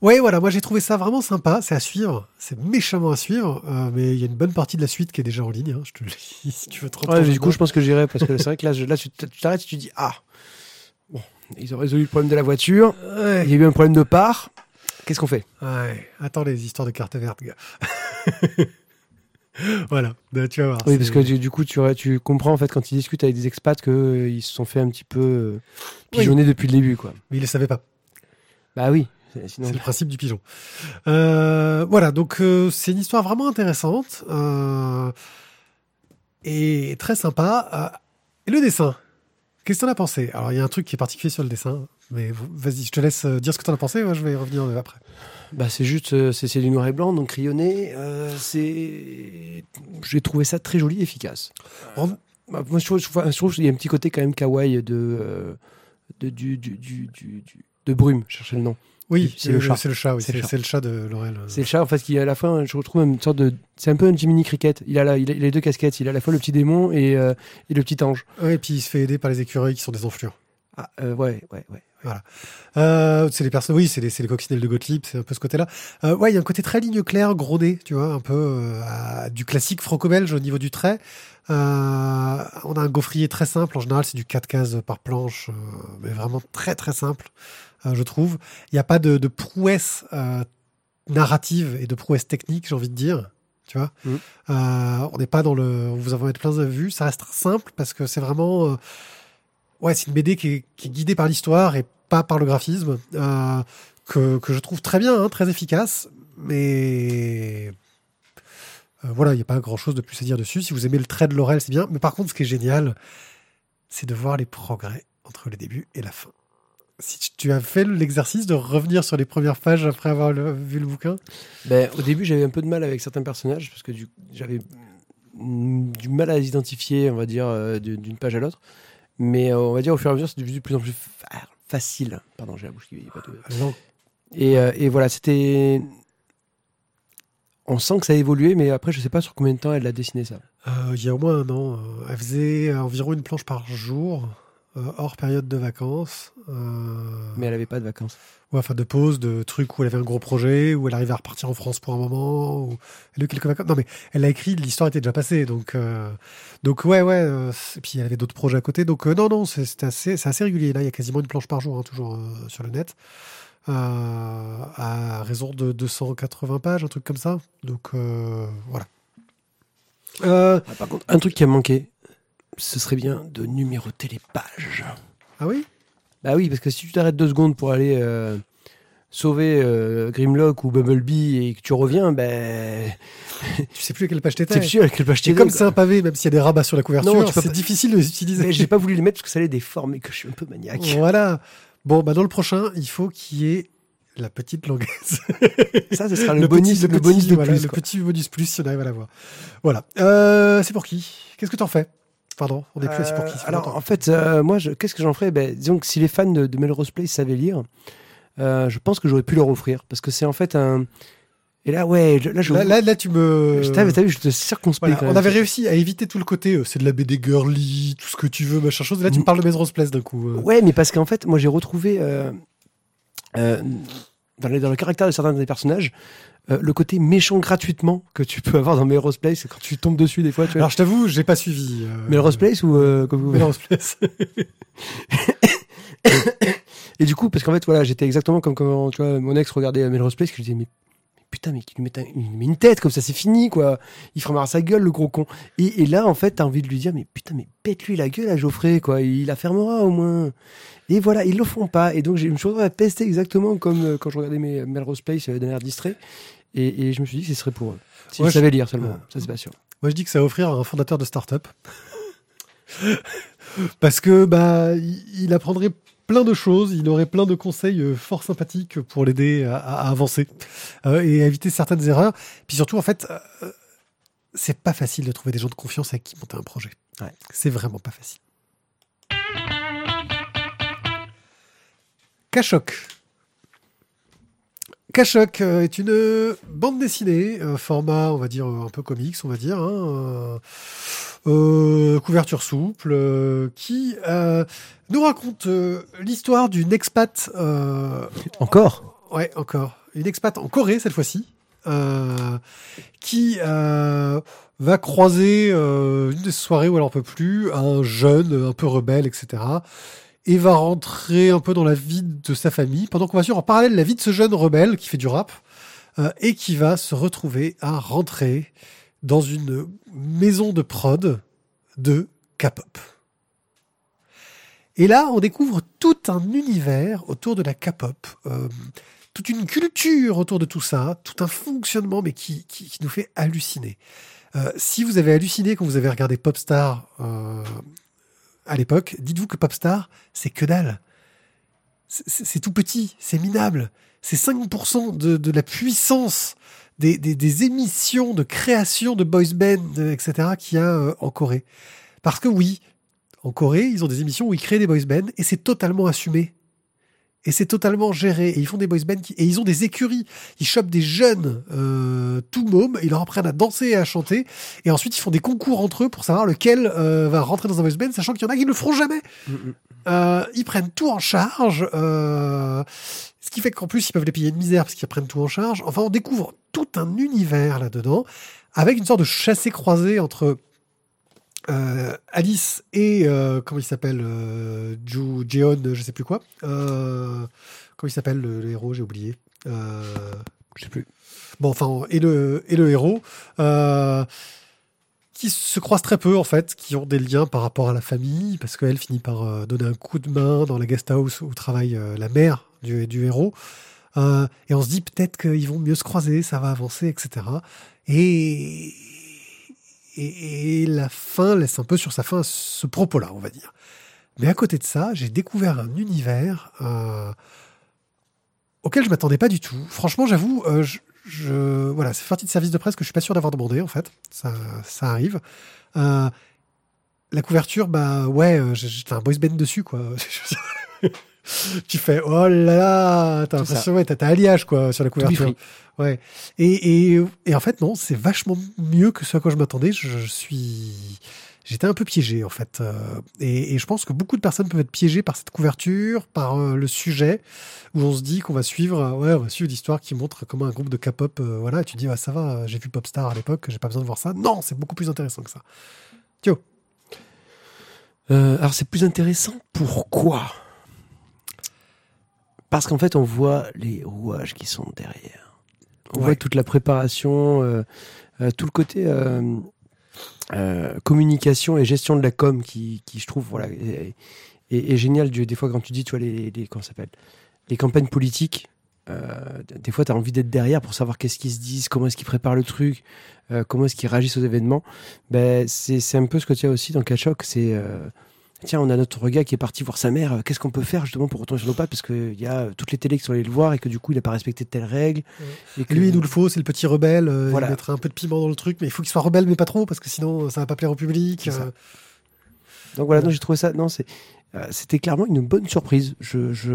Ouais, voilà, moi j'ai trouvé ça vraiment sympa, c'est à suivre, c'est méchamment à suivre, euh, mais il y a une bonne partie de la suite qui est déjà en ligne, hein, je te le dis, si tu veux trop Ouais, du coup, je pense que j'irai parce que c'est vrai que là, je- là tu t'arrêtes et tu dis Ah, bon, ils ont résolu le problème de la voiture, il y a eu un problème de part, qu'est-ce qu'on fait? Ouais, attends les histoires de carte verte, gars. voilà, bah, tu vas voir. Oui, parce que du, du coup, tu, tu comprends en fait quand ils discutent avec des expats qu'ils se sont fait un petit peu euh, pigeonner depuis le début, quoi. Mais ils le savaient pas, Bah oui, c'est- sinon. c'est le principe du pigeon. Euh, voilà, donc euh, c'est une histoire vraiment intéressante euh, et très sympa. Euh, et le dessin, qu'est-ce que t'en as pensé? Alors il y a un truc qui est particulier sur le dessin, mais vas-y, je te laisse euh, dire ce que t'en as pensé, moi je vais y revenir euh, après. Bah, c'est juste, euh, c'est c'est du noir et blanc, donc crayonné. euh, c'est, j'ai trouvé ça très joli, et efficace. Bah, moi, je trouve, je trouve- qu'il y a un petit côté quand même kawaii de, euh, de du, du, du, de brume. Je cherchais le nom. Oui, C'est le euh, chat. C'est le chat, oui, C'est le chat. c'est le chat de Laurel. C'est le chat en fait qui à la fin, je retrouve une sorte de, c'est un peu un Jiminy Cricket. Il a, la, il a, il a les deux casquettes. Il a à la fois le petit démon et, euh, et le petit ange. Ouais, et puis il se fait aider par les écureuils qui sont des enflures. Ah, euh, ouais, ouais, ouais. Euh, c'est les personnes, oui, c'est les, les coccinelles de Gottlieb, c'est un peu ce côté-là. Euh, ouais, il y a un côté très ligne claire, gros nez, tu vois, un peu euh, du classique franco-belge au niveau du trait. Euh, on a un gaufrier très simple, en général c'est du 4 cases par planche, mais vraiment très très simple, je trouve. Il n'y a pas de, de prouesse narrative et de prouesse technique, j'ai envie de dire. Tu vois. Euh, on n'est pas dans le, on vous en mettre plein de vues. Ça reste simple parce que c'est vraiment, ouais, c'est une BD qui est, guidée par l'histoire et pas par le graphisme, euh, que, que je trouve très bien, hein, très efficace, mais euh, voilà, il n'y a pas grand chose de plus à dire dessus. Si vous aimez le trait de Laurel, c'est bien. Mais par contre, ce qui est génial, c'est de voir les progrès entre le début et la fin. Si tu- as fait l'exercice de revenir sur les premières pages après avoir vu le bouquin, Ben, au début, j'avais un peu de mal avec certains personnages parce que j'avais du mal à les identifier, on va dire, euh, d'une page à l'autre. Mais euh, on va dire au fur et à mesure, c'est devenu de plus en plus fa- facile. Pardon, j'ai la bouche qui pas de... non, Et, euh, et voilà, c'était. On sent que ça a évolué, mais après, je sais pas sur combien de temps elle a dessiné ça. Euh, il y a au moins un an, euh, elle faisait environ une planche par jour, hors période de vacances. Euh, Mais elle avait pas de vacances. Ouais, enfin de pause, de trucs où elle avait un gros projet, où elle arrivait à repartir en France pour un moment, ou elle a eu quelques vacances. Non mais elle a écrit, l'histoire était déjà passée, donc euh, donc ouais ouais. euh, et puis elle avait d'autres projets à côté, donc euh, non non, c'est assez c'est assez régulier. Là, il y a quasiment une planche par jour, hein, toujours euh, sur le net, euh, à raison de 280 pages, un truc comme ça. Donc euh, voilà. Euh, Ah, par contre, un truc qui a manqué, ce serait bien de numéroter les pages. ah oui? Bah oui, parce que si tu t'arrêtes deux secondes pour aller euh, sauver euh, Grimlock ou Bumblebee et que tu reviens, ben. Tu sais plus à quelle page t'étais. sûr à quelle page Et t'es comme c'est un pavé, même s'il y a des rabats sur la couverture, Non, tu c'est pas- difficile de les utiliser. Mais j'ai pas voulu les mettre parce que ça allait déformer, que je suis un peu maniaque. Voilà. Bon, bah dans le prochain, il faut qu'il y ait la petite langaise. Ça, ce sera le, bonus, le petit- bonus de voilà, plus. Le petit bonus plus si on arrive à l'avoir. Voilà. Euh, c'est pour qui? Qu'est-ce que t'en fais? Pardon, on n'est plus assis pour qui Euh, Alors, en fait, euh, moi, qu'est-ce que j'en ferais? Ben, Disons que si les fans de, de Melrose Place savaient lire, euh, je pense que j'aurais pu leur offrir. Parce que c'est en fait un. Et là, ouais, là, je. Là, là, là, tu me. t'as vu, je te circonspect Voilà, on avait réussi à éviter tout le côté, euh, c'est de la BD girly, tout ce que tu veux, machin chose. Et là, tu me parles de Melrose Place d'un coup. euh. Ouais, mais parce qu'en fait, moi, j'ai retrouvé. euh, euh, dans, les- dans le caractère de certains des personnages, euh, le côté méchant gratuitement que tu peux avoir dans Melrose Place, quand tu tombes dessus des fois. Tu vois. Alors je t'avoue, j'ai pas suivi. euh, Melrose Place ou euh, comme vous Melrose Place. Et du coup, parce qu'en fait, voilà, j'étais exactement comme quand tu vois, mon ex regardait Melrose Place, que je disais, mais putain, mais qu'il lui mette un- il lui met une tête, comme ça, c'est fini, quoi. Il fera marre sa gueule, le gros con. Et, et là, en fait, t'as envie de lui dire, mais putain, mais pète-lui la gueule à Geoffrey, quoi. Il la fermera au moins. Et voilà, ils le font pas. Et donc, j'ai- je me suis retrouvé à pester exactement comme euh, quand je regardais mes Melrose Place euh, air distrait. Et, et je me suis dit que ce serait pour eux. Si Ouais, je savais lire seulement, Ouais. ça c'est pas sûr. Moi, je dis que ça va offrir à un fondateur de start-up. Parce que bah, il apprendrait plein de choses, il aurait plein de conseils euh, fort sympathiques pour l'aider à, à avancer euh, et à éviter certaines erreurs. Puis surtout, en fait, euh, c'est pas facile de trouver des gens de confiance avec qui monter un projet. Ouais. C'est vraiment pas facile. Kachok. Kachok euh, est une bande dessinée, euh, format, on va dire, euh, un peu comics, on va dire, hein, euh, euh, couverture souple, euh, qui euh, nous raconte euh, l'histoire d'une expat, euh, Encore? Ouais, encore, une expat en Corée cette fois-ci, euh, qui euh, va croiser euh, une des soirées où elle en peut plus, un jeune un peu rebelle, etc. Et va rentrer un peu dans la vie de sa famille, pendant qu'on va suivre en parallèle la vie de ce jeune rebelle qui fait du rap, euh, et qui va se retrouver à rentrer dans une maison de prod de K-pop. Et là, on découvre tout un univers autour de la K-pop, euh, toute une culture autour de tout ça, tout un fonctionnement, mais qui, qui, nous fait halluciner. Euh, si vous avez halluciné quand vous avez regardé Popstar euh, à l'époque, dites-vous que Popstar, c'est que dalle. C'est- tout petit, c'est minable. C'est 5% de, de la puissance des, des, des émissions de création de boys band, euh, etc., qu'il y a euh, en Corée. Parce que oui, en Corée, ils ont des émissions où ils créent des boys bands et c'est totalement assumé. Et c'est totalement géré. Et ils font des boys bands qui- et ils ont des écuries. Ils chopent des jeunes euh, tout mômes, ils leur apprennent à danser et à chanter. Et ensuite, ils font des concours entre eux pour savoir lequel euh, va rentrer dans un boys band, sachant qu'il y en a qui ne le feront jamais. Euh, ils prennent tout en charge. euh, ce qui fait qu'en plus, ils peuvent les payer une misère parce qu'ils prennent tout en charge. Enfin, on découvre tout un univers là-dedans, avec une sorte de chassé-croisé entre euh, Alice et euh, comment il s'appelle euh, Ju Jeon, je sais plus quoi. Euh, comment il s'appelle le, le héros J'ai oublié. Je sais plus. bon, enfin, et le et le héros. Qui se croisent très peu en fait, qui ont des liens par rapport à la famille, parce qu'elle finit par donner un coup de main dans la guest house où travaille la mère du, du héros. Et on se dit peut-être qu'ils vont mieux se croiser, ça va avancer, etc. Et, et, et la fin laisse un peu sur sa fin ce propos-là, on va dire. Mais à côté de ça, j'ai découvert un univers euh, auquel je m'attendais pas du tout. Franchement, j'avoue, euh, je, je- voilà, c'est partie de service de presse que je suis pas sûr d'avoir demandé en fait. Ça, ça arrive. Euh, la couverture, bah ouais, euh, j'ai j'ai un boys band dessus quoi. tu fais oh là là, t'as l'impression ouais, t'as t'as alliage quoi sur la couverture. Ouais. Et, et, en fait non, c'est vachement mieux que ce à quoi je m'attendais. Je, suis J'étais un peu piégé en fait, Euh, et, je pense que beaucoup de personnes peuvent être piégées par cette couverture, par euh, le sujet, où on se dit qu'on va suivre, euh, ouais, on va suivre l'histoire qui montre comment un groupe de K-pop, voilà, et tu dis, ah, ça va, j'ai vu Popstar à l'époque, j'ai pas besoin de voir ça. Non, c'est beaucoup plus intéressant que ça. Euh, alors c'est plus intéressant. Pourquoi? Parce qu'en fait, on voit les rouages qui sont derrière. On Ouais. voit toute la préparation, euh, euh, tout le côté euh, communication et gestion de la com qui, qui je trouve, voilà, est, est- est génial. Des fois, quand tu dis, tu vois, les, les comment s'appelle, les campagnes politiques. des fois, tu as envie d'être derrière pour savoir qu'est-ce qu'ils se disent, comment est-ce qu'ils préparent le truc, comment est-ce qu'ils réagissent aux événements. Ben, c'est un peu ce que tu as aussi dans Kachok. C'est tiens, on a notre gars qui est parti voir sa mère. Qu'est-ce qu'on peut faire justement pour retourner sur nos pas? Parce qu'il y a toutes les télés qui sont allées le voir et que du coup, il n'a pas respecté telle règle. Et que- lui, il nous le faut, c'est le petit rebelle, euh, Voilà. il mettra un peu de piment dans le truc, mais il faut qu'il soit rebelle, mais pas trop, parce que sinon, ça va pas plaire au public. Euh. Donc voilà, non, j'ai trouvé ça. Non, c'est. euh, C'était clairement une bonne surprise. Je, je,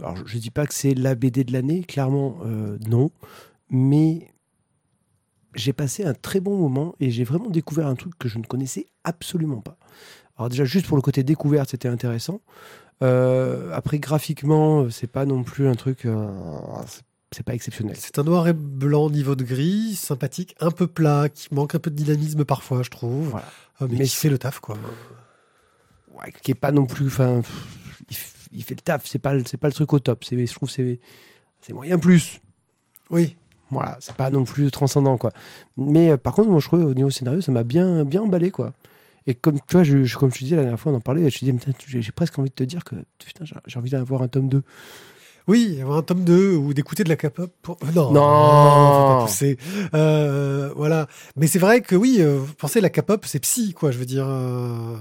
alors, je dis pas que c'est la BD de l'année, clairement euh, non, mais j'ai passé un très bon moment et j'ai vraiment découvert un truc que je ne connaissais absolument pas. Alors déjà juste pour le côté découverte, c'était intéressant. Euh, après graphiquement, c'est pas non plus un truc, euh, c'est pas exceptionnel. C'est un noir et blanc niveau de gris, sympathique, un peu plat, qui manque un peu de dynamisme parfois, je trouve. Voilà. Euh, mais, Mais qui fait le taf, quoi. Ouais, qui est pas non plus. Enfin, il, fait le taf. C'est pas, le- c'est pas le truc au top. C'est, je trouve, que c'est, c'est moyen plus. Oui. Voilà, c'est pas non plus transcendant, quoi. Mais par contre, moi, je trouve au niveau scénario, ça m'a bien, bien emballé, quoi. Et comme tu vois, je, comme je te disais la dernière fois, on en parlait, je te disais, j'ai, presque envie de te dire que j'ai envie d'avoir un tome 2. Oui, avoir un tome 2 ou d'écouter de la K-pop. Pour... euh, Non, Non. faut pas pousser. Euh, voilà. Mais c'est vrai que oui, euh, pensez la K-pop, c'est psy, quoi. Je veux dire, euh,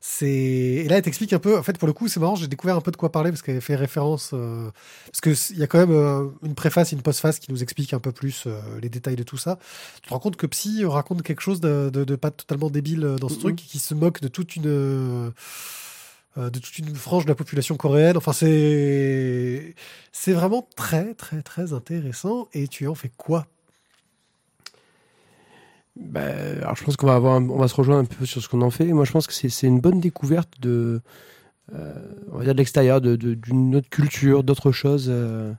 c'est. Et là, elle t'explique un peu. En fait, pour le coup, c'est marrant. J'ai découvert un peu de quoi parler parce qu'elle fait référence. euh, parce que il y a quand même euh, une préface, une postface qui nous explique un peu plus les détails de tout ça. Tu te rends compte que Psy raconte quelque chose de, de, de pas totalement débile dans ce Mhm. truc, qui se moque de toute une. Euh, de toute une frange de la population coréenne. Enfin, c'est c'est vraiment très très très intéressant. Et tu en fais quoi? Bah, alors je pense qu'on va avoir, un- on va se rejoindre un peu sur ce qu'on en fait. Moi, je pense que c'est, une bonne découverte de, euh, on va dire de l'extérieur, de, de- d'une autre culture, d'autres choses, euh,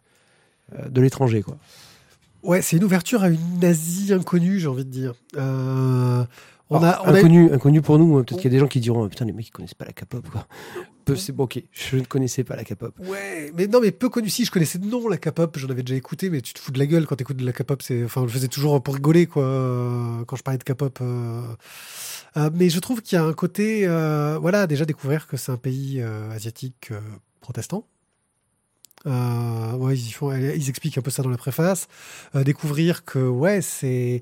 euh, de l'étranger, quoi. Ouais, c'est une ouverture à une Asie inconnue, j'ai envie de dire. Euh, on a, on a- inconnu, inconnu pour nous. hein. Peut-être qu'il y a des gens qui diront, oh, putain, les mecs ils connaissent pas la K-pop, c'est bon, ok. Je ne connaissais pas la K-pop. Ouais, mais non, mais peu connu. Si, je connaissais de nom la K-pop, j'en avais déjà écouté, mais tu te fous de la gueule quand t'écoutes de la K-pop. Enfin, je le faisais toujours pour rigoler, quoi, euh, quand je parlais de K-pop. euh. Euh, mais je trouve qu'il y a un côté, euh, voilà, déjà découvrir que c'est un pays euh, asiatique protestant. Ouais, ils, font, ils expliquent un peu ça dans la préface. Découvrir que, ouais, c'est.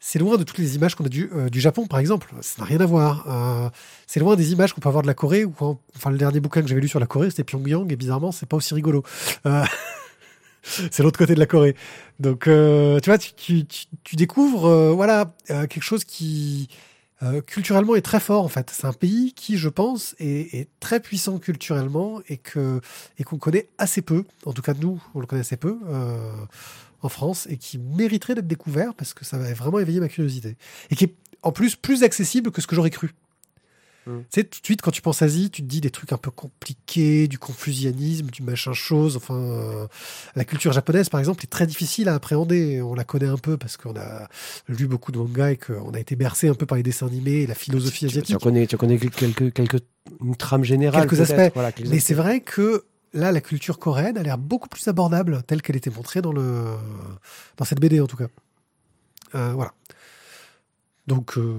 C'est loin de toutes les images qu'on a du, euh, Japon, par exemple. Ça n'a rien à voir. Euh, c'est loin des images qu'on peut avoir de la Corée. Ou enfin, le dernier bouquin que j'avais lu sur la Corée, c'était Pyongyang, et bizarrement, c'est pas aussi rigolo. Euh, c'est l'autre côté de la Corée. Donc, tu vois, tu, découvres, voilà, quelque chose qui culturellement est très fort. En fait, c'est un pays qui, je pense, est, est très puissant culturellement et que et qu'on connaît assez peu. En tout cas, nous, on le connaît assez peu. En France et qui mériterait d'être découvert parce que ça va vraiment éveiller ma curiosité et qui est en plus plus accessible que ce que j'aurais cru. Mm. Tu sais, tout de suite, quand tu penses Asie, tu te dis des trucs un peu compliqués, du confucianisme, du machin chose. Enfin, euh, la culture japonaise, par exemple, est très difficile à appréhender. On la connaît un peu parce qu'on a lu beaucoup de mangas et qu'on a été bercé un peu par les dessins animés et la philosophie Tu, tu asiatique. en connais, tu en connais quelques, quelques, une trame générale. Quelques aspects. Voilà, quelques Mais c'est vrai que là, la culture coréenne a l'air beaucoup plus abordable, telle qu'elle était montrée dans, le, dans cette BD en tout cas. Euh, voilà. Donc, euh,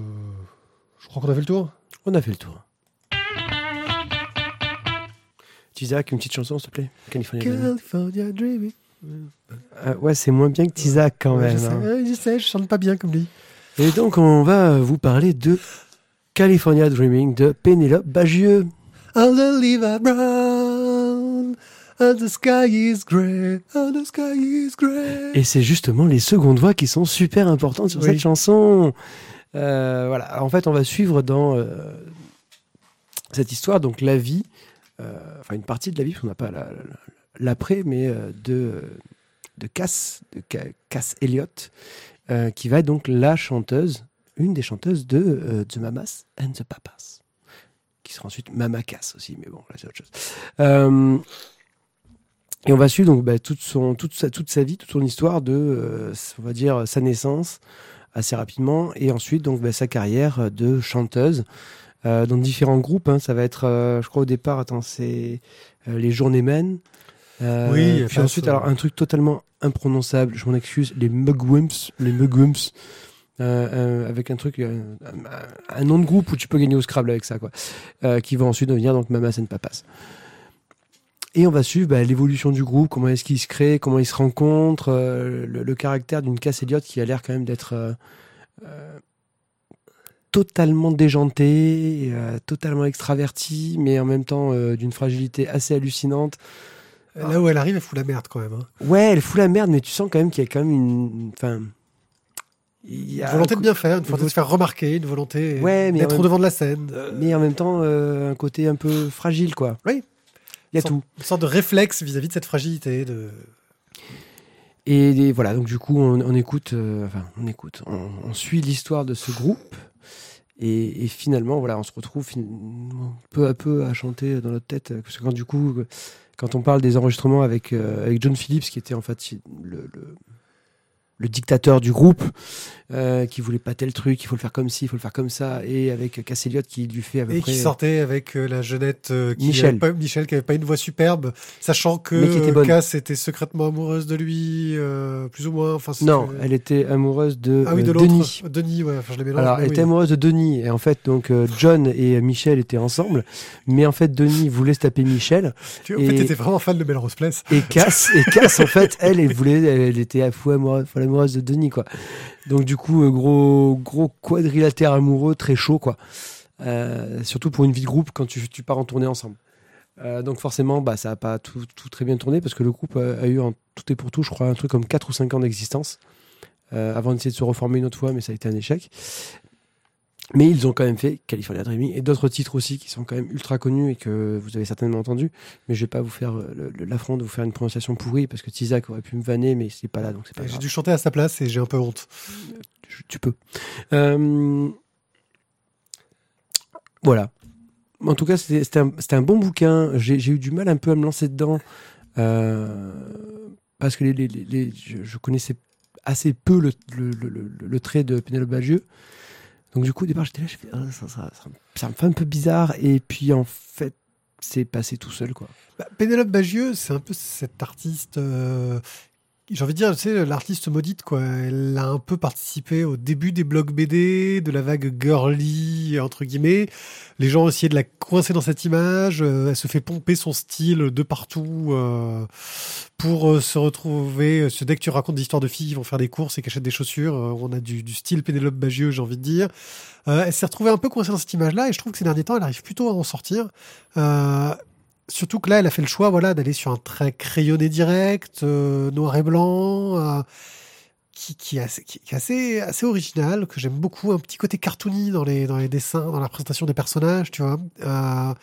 je crois qu'on a fait le tour. On a fait le tour. Tizak, une petite chanson, s'il te plaît California Dreaming. California Dreaming. Euh, ouais, c'est moins bien que Tizak quand Ouais, même. je, sais, hein. ouais, je sais, je chante pas bien comme lui. Et donc, on va vous parler de California Dreaming de Pénélope Bagieux. All the leaves are brown, and the sky is grey, and the sky is grey. Et c'est justement les secondes voix qui sont super importantes sur Oui. cette chanson. Euh, voilà. En fait, on va suivre dans euh, cette histoire donc la vie, euh, enfin une partie de la vie, parce qu'on n'a pas la- la- l'après, mais de de Cass, de Ca- Cass Elliott, qui va être donc la chanteuse, une des chanteuses de The Mamas and the Papas, qui sera ensuite Mama Cass aussi, mais bon, là c'est autre chose. Euh, et on va suivre donc bah, toute, son, toute, sa, toute sa vie, toute son histoire de, euh, on va dire, sa naissance assez rapidement, et ensuite donc bah, sa carrière de chanteuse euh, dans différents groupes. hein. ça va être, euh, je crois au départ, attends, c'est euh, les Journeymen. Euh, Oui, puis ensuite, euh, alors un truc totalement imprononçable, je m'en excuse, les Mugwumps, les Mugwumps. Euh, euh, avec un truc, euh, un, nom de groupe où tu peux gagner au Scrabble avec ça, quoi. Euh, qui va ensuite devenir donc Mamas and Papas. Et on va suivre bah, l'évolution du groupe, comment est-ce qu'il se crée, comment ils se rencontrent, euh, le, le caractère d'une Cass Elliott qui a l'air quand même d'être euh, euh, totalement déjantée, totalement extravertie, mais en même temps d'une fragilité assez hallucinante. Là où elle arrive, elle fout la merde quand même. hein. Ouais, elle fout la merde, mais tu sens quand même qu'il y a quand même une. Enfin. Il y Une a volonté un de bien faire, une volonté vo- de se faire remarquer, une volonté Ouais, d'être au devant de la scène. Mais en même temps, un côté un peu fragile, quoi. Oui. Il y a tout. Une sorte de réflexe vis-à-vis de cette fragilité. De... Et, et voilà, donc du coup, on, on écoute, euh, enfin, on écoute, on, on suit l'histoire de ce groupe. Et, et finalement, voilà, on se retrouve peu à peu à chanter dans notre tête. Parce que quand du coup, quand on parle des enregistrements avec, euh, avec John Phillips, qui était en fait le, le, le dictateur du groupe, euh, qui voulait pas tel truc, il faut le faire comme ci, il faut le faire comme ça, et avec Cass Elliot qui lui fait à peu Et près. qui sortait avec euh, la jeunette euh, qui Michel. avait pas, Michel qui avait pas une voix superbe, sachant que était. Cass était secrètement amoureuse de lui, euh, plus ou moins. Enfin, Non, elle était amoureuse de, ah oui, de euh. Denis. Denis, ouais. Enfin, je mélange. Alors, elle était amoureuse de Denis, et en fait, donc euh, John et Michel étaient ensemble, mais en fait, Denis voulait se taper Michel, Tu, en et- fait, t'étais vraiment fan de Melrose Place. et Cass, et Cass, en fait, elle, elle voulait, elle était à fou amoureuse, amoureuse de Denis, quoi. Donc, du coup, euh, gros, gros quadrilatère amoureux, très chaud, quoi. Euh, surtout pour une vie de groupe quand tu, tu pars en tournée ensemble. Euh, donc forcément, bah, ça n'a pas tout, très bien tourné parce que le groupe a, eu en tout et pour tout, je crois, un truc comme 4 ou 5 ans d'existence avant d'essayer de se reformer une autre fois, mais ça a été un échec. Mais ils ont quand même fait California Dreaming et d'autres titres aussi qui sont quand même ultra connus et que vous avez certainement entendu. Mais je vais pas vous faire euh, l'affront de vous faire une prononciation pourrie parce que Tizak aurait pu me vanner, mais c'est pas là, donc c'est pas J'ai dû chanter à sa place et j'ai un peu honte. Je- tu peux. Euh, Voilà. En tout cas, c'était un, bon bouquin. J'ai eu du mal un peu à me lancer dedans euh, parce que les, les- les- les- je, connaissais assez peu le, le- le- le- le trait de Pénélope Bagieux. Donc du coup, au départ, j'étais là, je fais, Ah, ça, me fait un peu bizarre. Et puis en fait, c'est passé tout seul, quoi. Bah, Pénélope Bagieux, c'est un peu cette artiste. euh, J'ai envie de dire, tu sais, l'artiste maudite, quoi. Elle a un peu participé au début des blogs BD, de la vague girly, entre guillemets. Les gens essayé de la coincer dans cette image. euh, elle se fait pomper son style de partout euh, pour euh, se retrouver. euh, Dès que tu racontes des histoires de filles, ils vont faire des courses et qui achètent des chaussures. on a du, style Pénélope Bagieux, j'ai envie de dire. Elle s'est retrouvée un peu coincée dans cette image-là et je trouve que ces derniers temps, elle arrive plutôt à en sortir. Surtout que là, elle a fait le choix, voilà, d'aller sur un trait crayonné direct, euh, noir et blanc, euh, qui, est, assez, original, que j'aime beaucoup, un petit côté cartoony dans les, dessins, dans la présentation des personnages, tu vois. Euh,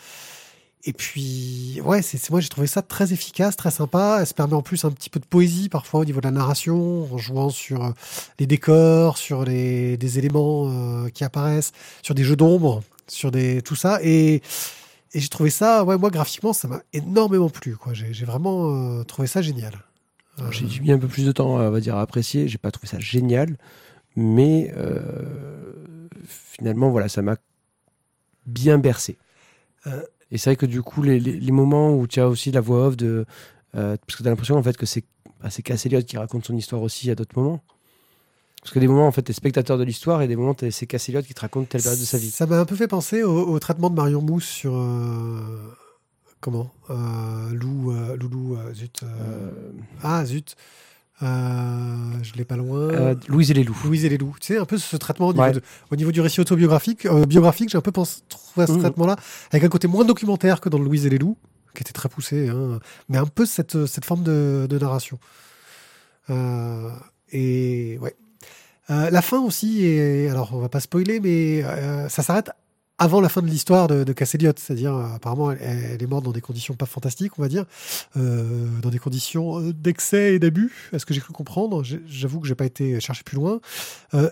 et puis, ouais, c'est moi j'ai trouvé ça très efficace, très sympa. Elle se permet en plus un petit peu de poésie parfois au niveau de la narration, en jouant sur les décors, sur les des éléments qui apparaissent, sur des jeux d'ombre, sur des tout ça. Et et j'ai trouvé ça, ouais, moi graphiquement, ça m'a énormément plu. quoi. J'ai j'ai vraiment euh, trouvé ça génial. Euh, J'ai mis un peu plus de temps, on va dire, à apprécier. J'ai pas trouvé ça génial, mais euh, finalement, voilà, ça m'a bien bercé. Euh. Et c'est vrai que du coup, les, les- les moments où tu as aussi la voix off de, euh, parce que t'as l'impression en fait que c'est bah, c'est Cass Elliot qui raconte son histoire aussi à d'autres moments. Parce que des moments, en fait, t'es spectateur de l'histoire et des moments, t'es- c'est Cass Elliot qui te raconte telle période de sa vie. Ça m'a un peu fait penser au, au traitement de Marion Mousse sur euh, comment euh, Lou, euh, Loulou, euh, zut. euh, Ah zut, je l'ai pas loin. Louise et les loups. Louise et les loups. Tu sais, un peu ce traitement au niveau, Ouais. de- au niveau du récit autobiographique. biographique, j'ai un peu pensé, trouvé à ce Mhm. traitement-là, avec un côté moins documentaire que dans Louise et les loups, qui était très poussé, hein, mais un peu cette, cette forme de, de narration. Et ouais. Euh, la fin aussi, est, alors on va pas spoiler, mais euh, ça s'arrête avant la fin de l'histoire de, de Cass Elliot, c'est-à-dire euh, apparemment elle, elle est morte dans des conditions pas fantastiques, on va dire, euh, dans des conditions d'excès et d'abus. Est-ce que j'ai cru comprendre J'avoue que j'ai pas été chercher plus loin.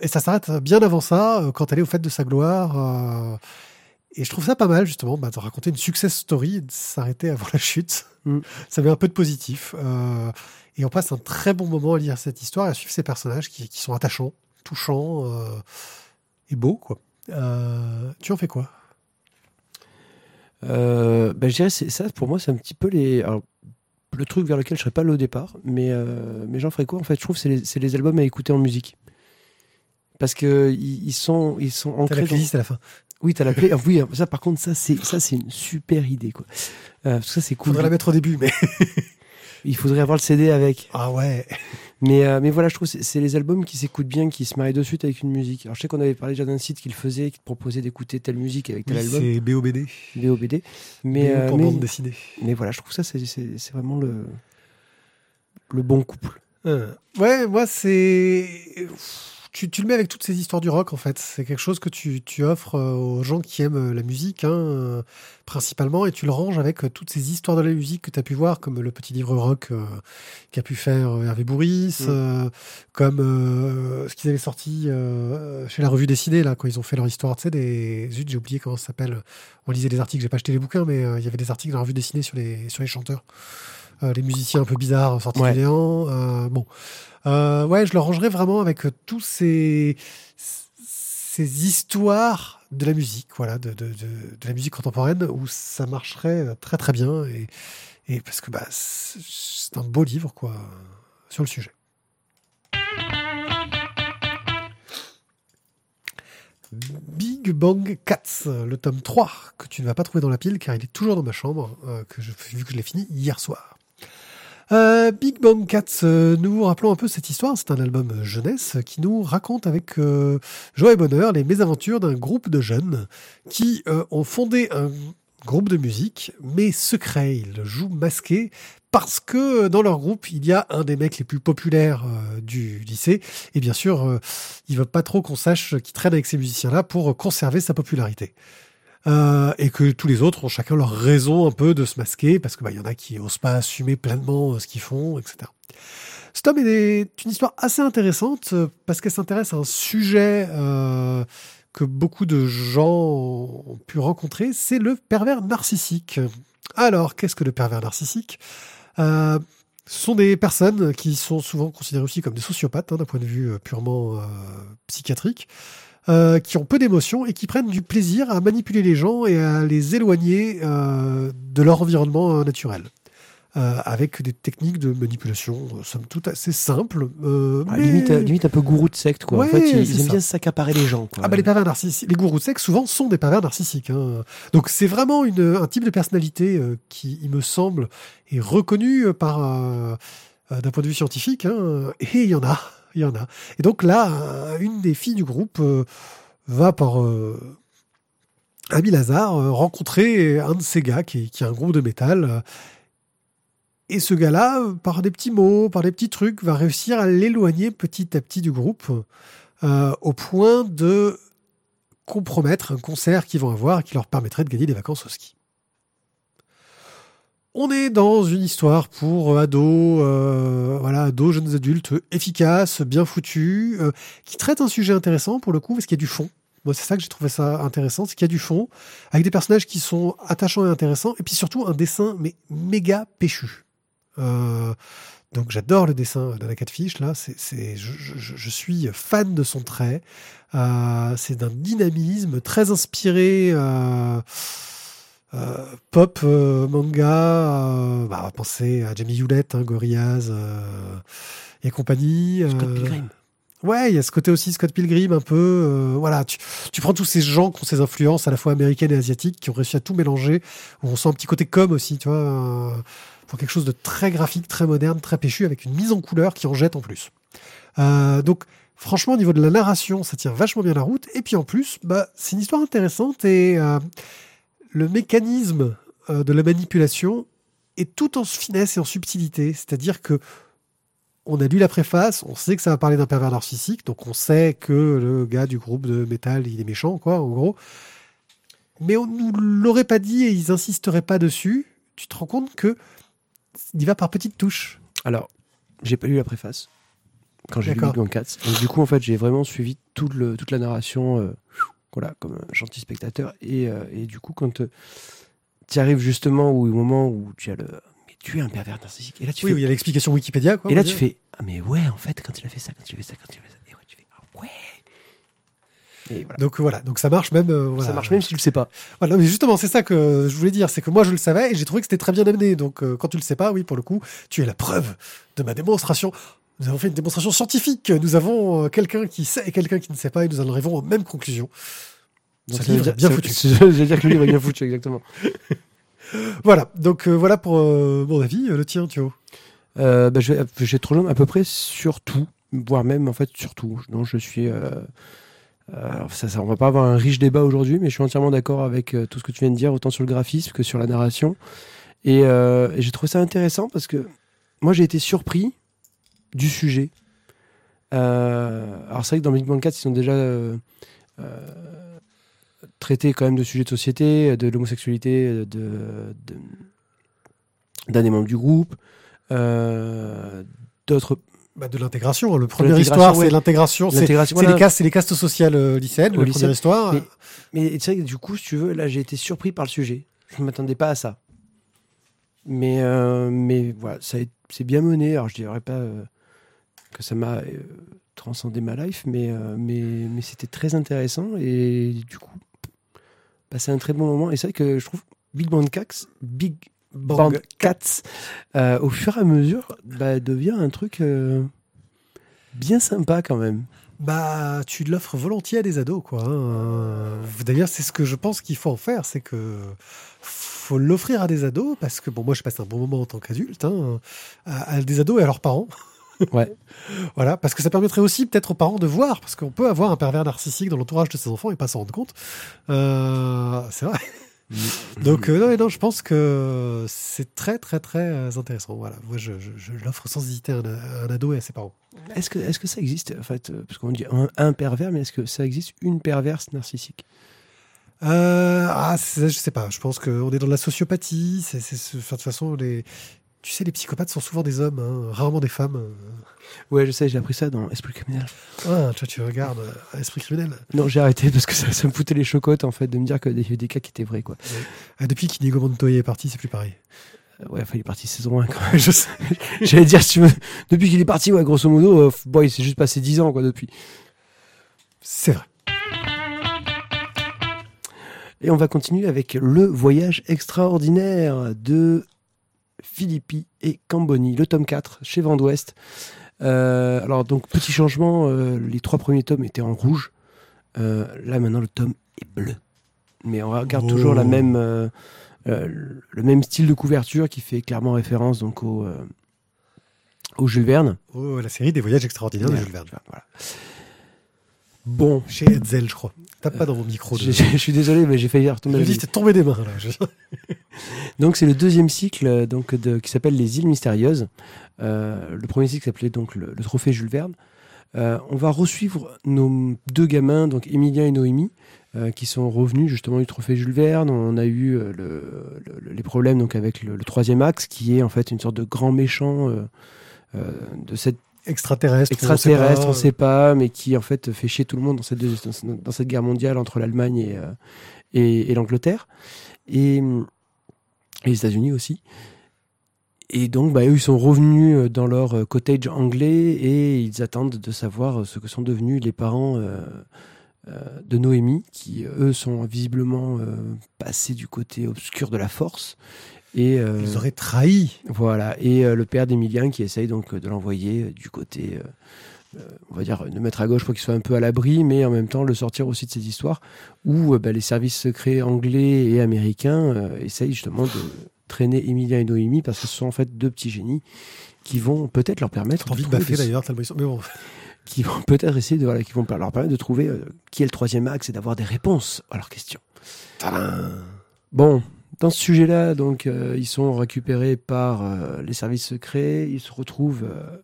Et ça s'arrête bien avant ça, quand elle est au fait de sa gloire. et je trouve ça pas mal justement bah, de raconter une success story et de s'arrêter avant la chute. Mm. Ça met un peu de positif. et on passe un très bon moment à lire cette histoire et à suivre ces personnages qui, qui sont attachants, touchants euh, et beaux. Quoi. Euh, tu en fais quoi? Euh, ben, je dirais, c'est ça, pour moi, c'est un petit peu les. alors, le truc vers lequel je serais pas allé au départ, mais, euh, mais j'en ferais quoi? En fait, je trouve que c'est les, c'est les albums à écouter en musique. Parce que ils, ils sont, ils sont T'as ancrés. la dans- playlist à la fin. Oui, t'as la ah, oui, ça, par contre, ça, c'est, ça, c'est une super idée, quoi. Euh, parce que ça, c'est cool. Faudrait la mettre au début, mais. Il faudrait avoir le CD avec. Ah ouais. Mais, euh, mais voilà, je trouve que c'est, les albums qui s'écoutent bien, qui se marient de suite avec une musique. Alors, je sais qu'on avait parlé déjà d'un site qui le faisait, qui te proposait d'écouter telle musique avec tel Oui, album, c'est BOBD. BOBD. Mais, BO euh, pour mais- bande dessinée. Mais voilà, je trouve ça, c'est, vraiment le, le bon couple. Ouais, moi c'est. Tu, tu le mets avec toutes ces histoires du rock en fait. C'est quelque chose que tu, tu offres euh, aux gens qui aiment euh, la musique hein, euh, principalement et tu le ranges avec toutes ces histoires de la musique que tu as pu voir comme le petit livre rock euh, qu'a pu faire Hervé Bourris, Mm. euh, comme euh, ce qu'ils avaient sorti euh, chez la revue dessinée là quand ils ont fait leur histoire, tu sais des zut j'ai oublié comment ça s'appelle. On lisait des articles, j'ai pas acheté les bouquins mais il y avait des articles dans la revue dessinée sur les sur les chanteurs. Euh, les musiciens un peu bizarres sortis Ouais. du néant. Euh, bon, euh, je le rangerais vraiment avec euh, tous ces ces histoires de la musique, voilà, de, de, la musique contemporaine où ça marcherait euh, très très bien et, parce que bah c'est un beau livre quoi sur le sujet. Big Bang Cats, le tome 3, que tu ne vas pas trouver dans la pile car il est toujours dans ma chambre, que vu que je l'ai fini hier soir. Euh, Big Bang Cats, euh, nous vous rappelons un peu cette histoire. C'est un album euh, jeunesse qui nous raconte avec joie et bonheur les mésaventures d'un groupe de jeunes qui ont fondé un groupe de musique, mais secret. Ils jouent masqués parce que dans leur groupe, il y a un des mecs les plus populaires du lycée. Et bien sûr, il veut pas trop qu'on sache qu'il traîne avec ces musiciens-là pour conserver sa popularité. Euh, et que tous les autres ont chacun leur raison un peu de se masquer, parce que bah, y en a qui osent pas assumer pleinement euh, ce qu'ils font, etc. Tome est une histoire assez intéressante euh, parce qu'elle s'intéresse à un sujet que beaucoup de gens ont pu rencontrer, c'est le pervers narcissique. Alors, qu'est-ce que le pervers narcissique? Ce sont des personnes qui sont souvent considérées aussi comme des sociopathes, hein, d'un point de vue purement psychiatrique, euh, qui ont peu d'émotions et qui prennent du plaisir à manipuler les gens et à les éloigner euh, de leur environnement euh, naturel. Euh, avec des techniques de manipulation, euh, somme toute assez simples. euh, Ah, mais- limite, limite un peu gourou de secte, quoi. Ouais, en fait, ils, aiment ça. bien s'accaparer les gens, quoi. Ah bah les pervers narcissiques, les gourous de sexe souvent sont des pervers narcissiques. hein. Donc c'est vraiment une, un type de personnalité euh, qui, il me semble, est reconnu euh, par euh, euh, d'un point de vue scientifique. hein. Et il y en a, y en a. Et donc là, une des filles du groupe euh, va par euh, Ami Lazare euh, rencontrer un de ces gars qui, qui a un groupe de métal. et ce gars-là, par des petits mots, par des petits trucs, va réussir à l'éloigner petit à petit du groupe au point de compromettre un concert qu'ils vont avoir qui leur permettrait de gagner des vacances au ski. On est dans une histoire pour ados, euh, voilà, ados, jeunes adultes efficaces, bien foutus, euh, qui traite un sujet intéressant pour le coup, parce qu'il y a du fond. Moi, c'est ça que j'ai trouvé ça intéressant, c'est qu'il y a du fond, avec des personnages qui sont attachants et intéressants, et puis surtout un dessin mais méga péchu. Euh, donc j'adore le dessin d'Anna Catfish, là, c'est, je, suis fan de son trait. Euh, c'est d'un dynamisme très inspiré euh, euh, pop, euh, manga. euh, bah, on va penser à Jamie Hewlett, hein, Gorillaz euh, et compagnie. Scott euh, Pilgrim. Ouais, il y a ce côté aussi Scott Pilgrim un peu. euh, voilà, tu, tu prends tous ces gens qui ont ces influences à la fois américaines et asiatiques, qui ont réussi à tout mélanger. Où on sent un petit côté com aussi, tu vois, euh, pour quelque chose de très graphique, très moderne, très péchu, avec une mise en couleur qui en jette en plus. Euh, donc, franchement, au niveau de la narration, ça tient vachement bien la route. Et puis en plus, bah, c'est une histoire intéressante et euh, le mécanisme euh, de la manipulation est tout en finesse et en subtilité. C'est-à-dire que on a lu la préface, on sait que ça va parler d'un pervers narcissique, donc on sait que le gars du groupe de métal, il est méchant, quoi, en gros. Mais on nous l'aurait pas dit et ils insisteraient pas dessus. Tu te rends compte que il y va par petites touches. Alors, j'ai pas lu la préface quand j'ai lu. Big Bang Cats. Donc, du coup, en fait, j'ai vraiment suivi le, toute la narration, euh, voilà, comme un gentil spectateur. Et, euh, et du coup, quand tu arrives justement au moment où tu as le. Mais tu es un pervers narcissique. Et là, tu Oui, fais. il y a l'explication Wikipédia, quoi. et là, tu fais. Ah, mais ouais, en fait, quand il a fait ça, quand il a fait ça, quand il a fait ça. Et ouais, tu fais. Ah, ouais. Et voilà. Donc voilà, donc ça marche même. euh, voilà. Ça marche même si tu le sais pas. Voilà, mais justement, c'est ça que je voulais dire, c'est que moi je le savais et j'ai trouvé que c'était très bien amené. Donc euh, quand tu le sais pas, oui, pour le coup, tu es la preuve de ma démonstration. Nous avons fait une démonstration scientifique. Nous avons euh, quelqu'un qui sait et quelqu'un qui ne sait pas et nous en arrivons aux mêmes conclusions. Donc, ça livre est bien foutu. veux dire que le livre est bien foutu, exactement. Voilà, donc euh, voilà pour euh, mon avis. Euh, Le tien, Thio. Euh, bah, je vais te rejoindre à peu près sur tout, voire même en fait sur tout. Donc je suis. Euh, euh, alors ça, ça, on va pas avoir un riche débat aujourd'hui, mais je suis entièrement d'accord avec euh, tout ce que tu viens de dire, autant sur le graphisme que sur la narration. Et, euh, et j'ai trouvé ça intéressant parce que moi j'ai été surpris du sujet Euh, alors c'est vrai que dans Big Bang 4, ils sont déjà euh, euh, traités quand même de sujets de société, de l'homosexualité, de, de- d'un des membres du groupe, d'autres Bah, de l'intégration. Le l'intégration, histoire, ouais. c'est l'intégration. C'est voilà. les castes, c'est les castes sociales lycéennes. Au la lycée. première histoire. Mais- Mais c'est vrai que du coup, si tu veux, là j'ai été surpris par le sujet. Je ne m'attendais pas à ça. Mais, euh, mais voilà, c'est bien mené. Alors je dirais pas euh, que ça m'a euh, transcendé ma life, mais, euh, mais, mais c'était très intéressant et du coup, passé un très bon moment. Et c'est vrai que je trouve Big Bang Cats, Big. Bang Cats, euh, au fur et à mesure, bah, devient un truc euh, bien sympa quand même. Bah, tu l'offres volontiers à des ados, quoi. hein. D'ailleurs, c'est ce que je pense qu'il faut en faire, c'est que faut l'offrir à des ados parce que bon, moi, je passe un bon moment en tant qu'adulte, hein, à, à des ados et à leurs parents. Ouais. Voilà, parce que ça permettrait aussi peut-être aux parents de voir, parce qu'on peut avoir un pervers narcissique dans l'entourage de ses enfants et pas s'en rendre compte. Euh, c'est vrai. Donc euh, non, mais non, je pense que c'est très très très euh, intéressant. Voilà, moi je, je- je l'offre sans hésiter à un, à un ado et à ses parents. Est-ce que, est-ce que ça existe, en fait, parce qu'on dit un, un pervers, mais est-ce que ça existe une perverse narcissique? Euh, ah, c'est- je sais pas. Je pense qu'on est dans de la sociopathie. C'est, c'est, c'est- enfin, de toute façon, les, tu sais, les psychopathes sont souvent des hommes, hein, rarement des femmes. Ouais, je sais, j'ai appris ça dans Esprit criminel. Ah, toi, tu regardes euh, Esprit criminel. Non, j'ai arrêté parce que ça, ça me foutait les chocottes, en fait, de me dire qu'il y avait des cas qui étaient vrais, quoi. Ah, depuis qu'Inigo Montoya est parti, c'est plus pareil. Euh, Ouais, enfin, il est parti saison 1, quand même. je sais. J'allais dire, si tu veux, depuis qu'il est parti, ouais, grosso modo, euh, bon, il s'est juste passé 10 ans, quoi, depuis. C'est vrai. Et on va continuer avec Le Voyage extraordinaire de Philippi et Camboni, le tome 4 chez Vent d'Ouest. Euh, alors, donc, petit changement, euh, les trois premiers tomes étaient en rouge. Euh, là, maintenant, le tome est bleu. Mais on regarde Oh. toujours la même, le même style de couverture qui fait clairement référence donc, au, au Jules Verne. Oh, la série des voyages extraordinaires de Jules Verne. Voilà. Bon, Chez Hetzel, je crois. Tape pas dans mon micro. De... je, je suis désolé, mais j'ai failli retomber Je dis, c'était tombé des mains, là. Donc c'est le deuxième cycle euh, donc de, qui s'appelle Les îles mystérieuses. Euh, le premier cycle s'appelait donc le, le trophée Jules Verne. Euh, on va resuivre nos deux gamins, donc Emilien et Noémie, euh, qui sont revenus justement du trophée Jules Verne. On a eu le- le- les problèmes donc avec le, troisième axe, qui est en fait une sorte de grand méchant de cette Extraterrestre. extraterrestre, on on sait pas, mais qui en fait fait chier tout le monde dans cette, dans, cette guerre mondiale entre l'Allemagne et, euh, et, et l'Angleterre, et, et les États-Unis aussi. Et donc, bah, eux, ils sont revenus euh, dans leur euh, cottage anglais et ils attendent de savoir ce que sont devenus les parents euh, euh, de Noémie, qui eux sont visiblement passés du côté obscur de la force. Et, euh, Ils auraient trahi. voilà, et euh, le père d'Emilien qui essaye donc euh, de l'envoyer euh, du côté, on va dire, de mettre à gauche pour qu'il soit un peu à l'abri, mais en même temps le sortir aussi de ces histoires où bah, les services secrets anglais et américains essayent justement de traîner Emilien et Noémie parce que ce sont en fait deux petits génies qui vont peut-être leur permettre T'as envie de baffer d'ailleurs, sont. Mais bon. qui vont peut-être essayer de voilà, qui vont leur permettre de trouver euh, qui est le troisième axe et d'avoir des réponses à leurs questions. Bon, dans ce sujet-là, donc, euh, ils sont récupérés par euh, les services secrets. Ils se retrouvent euh,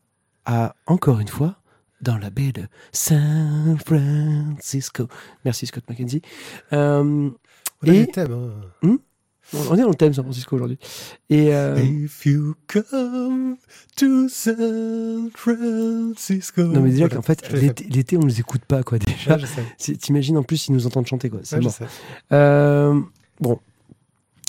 à, encore une fois, dans la baie de San Francisco. Merci Scott McKenzie. On Et- des thèmes. hein. on est dans le thème San Francisco aujourd'hui. Et If you come to San Francisco. non mais déjà qu'en fait l'été, l'été, on les écoute pas quoi déjà. Ouais, T'imagines en plus s'ils nous entendent chanter quoi. C'est Ouais. Euh, bon,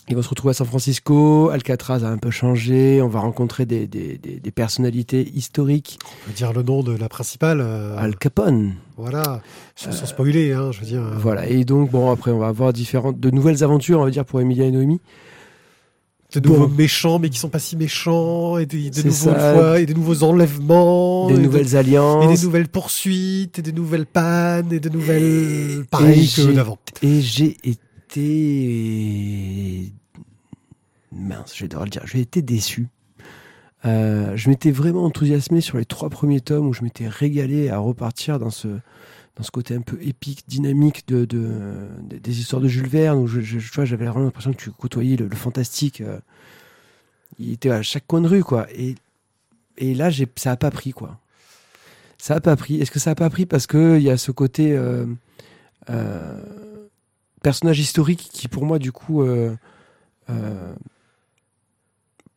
ils vont se retrouver à San Francisco. Alcatraz a un peu changé. On va rencontrer des, des, des, des personnalités historiques. On peut dire le nom de la principale. euh, Al Capone. Voilà. Sans, sans spoiler, hein, je veux dire. euh, Voilà. Et donc, bon, après, on va avoir différentes, de nouvelles aventures, on va dire, pour Emilia et Noémie. De nouveaux Bon. méchants, mais qui sont pas si méchants, et des, de nouveaux fois, et des nouveaux enlèvements, des et de- nouvelles et alliances. des nouvelles poursuites, et des nouvelles pannes, et des nouvelles pareilles que d'avant. Et j'ai été. Mince, je devoir le dire. J'ai été déçu. Euh, je m'étais vraiment enthousiasmé sur les trois premiers tomes où je m'étais régalé à repartir dans ce, dans ce côté un peu épique, dynamique de, de- des- histoires de Jules Verne où je, je- vois, j'avais vraiment l'impression que tu côtoyais le, fantastique. euh, il était à chaque coin de rue, quoi. Et, et là, ça a pas pris, quoi. Ça a pas pris. Est-ce que ça a pas pris parce que il y a ce côté euh, personnage historique qui, pour moi, du coup, euh, euh,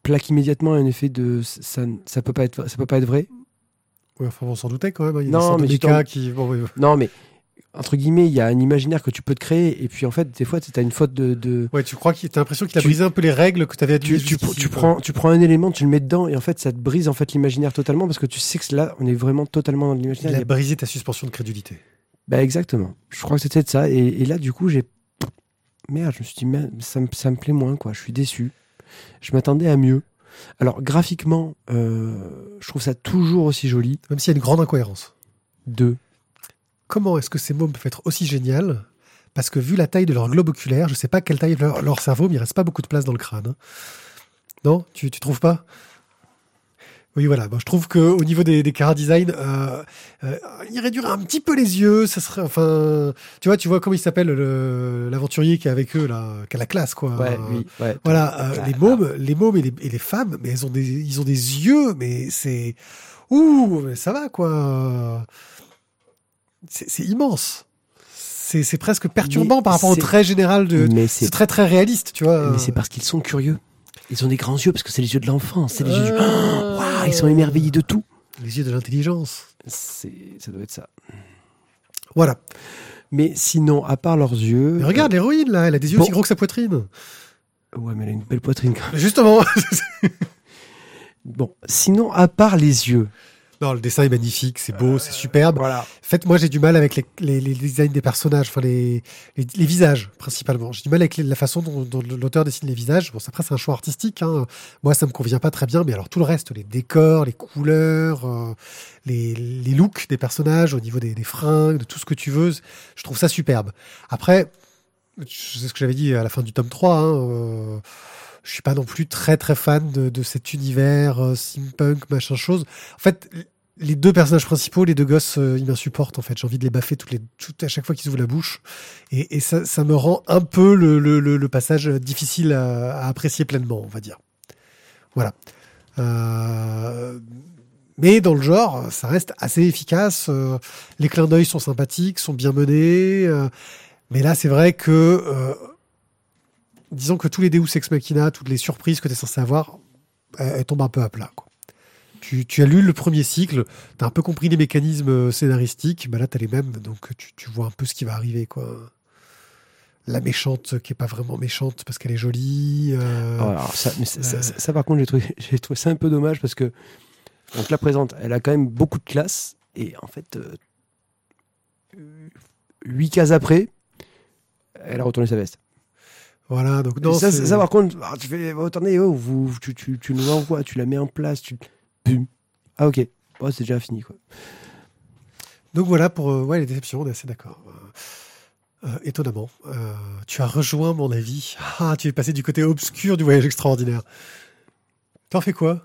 plaque immédiatement un effet de ça, ça peut pas être, ça peut pas être vrai. Ouais, enfin, on s'en doutait quand même. hein. Il y a Non, des mais de du mécas temps- qui. bon, oui, oui. Non, mais entre guillemets, il y a un imaginaire que tu peux te créer, et puis en fait, des fois, tu as une faute de, de- Ouais, tu crois qu'il t'as l'impression qu'il a Tu- brisé un peu les règles que tu avais tu, tu, tu prends, tu prends un élément, tu le mets dedans, et en fait, ça te brise en fait l'imaginaire totalement parce que tu sais que là, on est vraiment totalement dans l'imaginaire. Il a a- brisé ta suspension de crédulité. Bah exactement. Je crois que c'était de ça. Et, et là, du coup, j'ai merde. Je me suis dit, merde, ça me, ça me plaît moins, quoi. Je suis déçu. Je m'attendais à mieux. Alors graphiquement, euh, je trouve ça toujours aussi joli. Même s'il y a une grande incohérence. Deux. Comment est-ce que ces mômes peuvent être aussi géniales? Parce que vu la taille de leur globe oculaire, je sais pas quelle taille leur, leur cerveau, mais il reste pas beaucoup de place dans le crâne. hein. Non? Tu, tu trouves pas? Oui, voilà. Bon, je trouve que au niveau des, des cara design, euh, euh, il réduirait un petit peu les yeux. Ça serait, enfin, tu vois, tu vois comment il s'appelle le- l'aventurier qui est avec eux là, qui a la classe, quoi. Ouais, oui, ouais. Voilà, euh, les mômes, les mômes et les, et les femmes, mais elles ont des, ils ont des yeux, mais c'est, ouh, mais ça va quoi. C'est immense. C'est c'est presque perturbant Mais par rapport au trait général de. C'est très très réaliste, tu vois. mais c'est parce qu'ils sont curieux. Ils ont des grands yeux parce que c'est les yeux de l'enfant. C'est les yeux. du- Euh, ils sont émerveillés de tout. Les yeux de l'intelligence. C'est, ça doit être ça. Voilà. Mais sinon, à part leurs yeux. Mais regarde l'héroïne là, elle a des yeux bon. aussi gros que sa poitrine. euh, Ouais, mais elle a une belle poitrine. quand même. Justement. Bon, sinon, à part les yeux. Non, le dessin est magnifique, c'est beau, c'est superbe. Voilà. En fait, moi, j'ai du mal avec les, les, les designs des personnages, enfin les, les, les visages principalement. J'ai du mal avec la façon dont, dont l'auteur dessine les visages. Bon, après, c'est un choix artistique. Hein. Moi, ça me convient pas très bien, mais alors tout le reste, les décors, les couleurs, euh, les, les looks des personnages, au niveau des, des fringues, de tout ce que tu veux, je trouve ça superbe. Après, c'est ce que j'avais dit à la fin du tome 3. Hein, euh, je suis pas non plus très très fan de, de cet univers euh, steampunk machin chose. En fait, les deux personnages principaux, les deux gosses, euh, ils m'insupportent en fait. J'ai envie de les baffer toutes les, toutes, à chaque fois qu'ils ouvrent la bouche. Et, et ça, ça me rend un peu le, le, le, passage difficile à, à apprécier pleinement, on va dire. Voilà. Euh, mais dans le genre, ça reste assez efficace. Euh, les clins d'œil sont sympathiques, sont bien menés. euh, mais là, c'est vrai que, euh, disons que tous les Deus Ex Machina, toutes les surprises que tu es censé avoir, elles, elles tombent un peu à plat. Quoi. Tu, tu as lu le premier cycle, tu as un peu compris les mécanismes euh, scénaristiques, bah là tu as les mêmes, donc tu, tu vois un peu ce qui va arriver. quoi. La méchante qui est pas vraiment méchante parce qu'elle est jolie. euh, alors ça, mais ça, ça- euh, ça, ça, par contre, j'ai trouvé, j'ai trouvé ça un peu dommage parce que donc la présente, elle a quand même beaucoup de classe et en fait, euh, huit cases après, elle a retourné sa veste. Voilà, donc non, ça, c'est- ça, par contre, ah, tu fais, oh, attendez, oh, vous, tu, tu, tu nous l'envoies, tu la mets en place, tu, Bum. ah ok, oh, c'est déjà fini quoi. Donc voilà pour euh, ouais, les déceptions, on est assez d'accord. Euh, euh, étonnamment, euh, tu as rejoint mon avis. Ah, tu es passé du côté obscur du voyage extraordinaire. T'en fais quoi?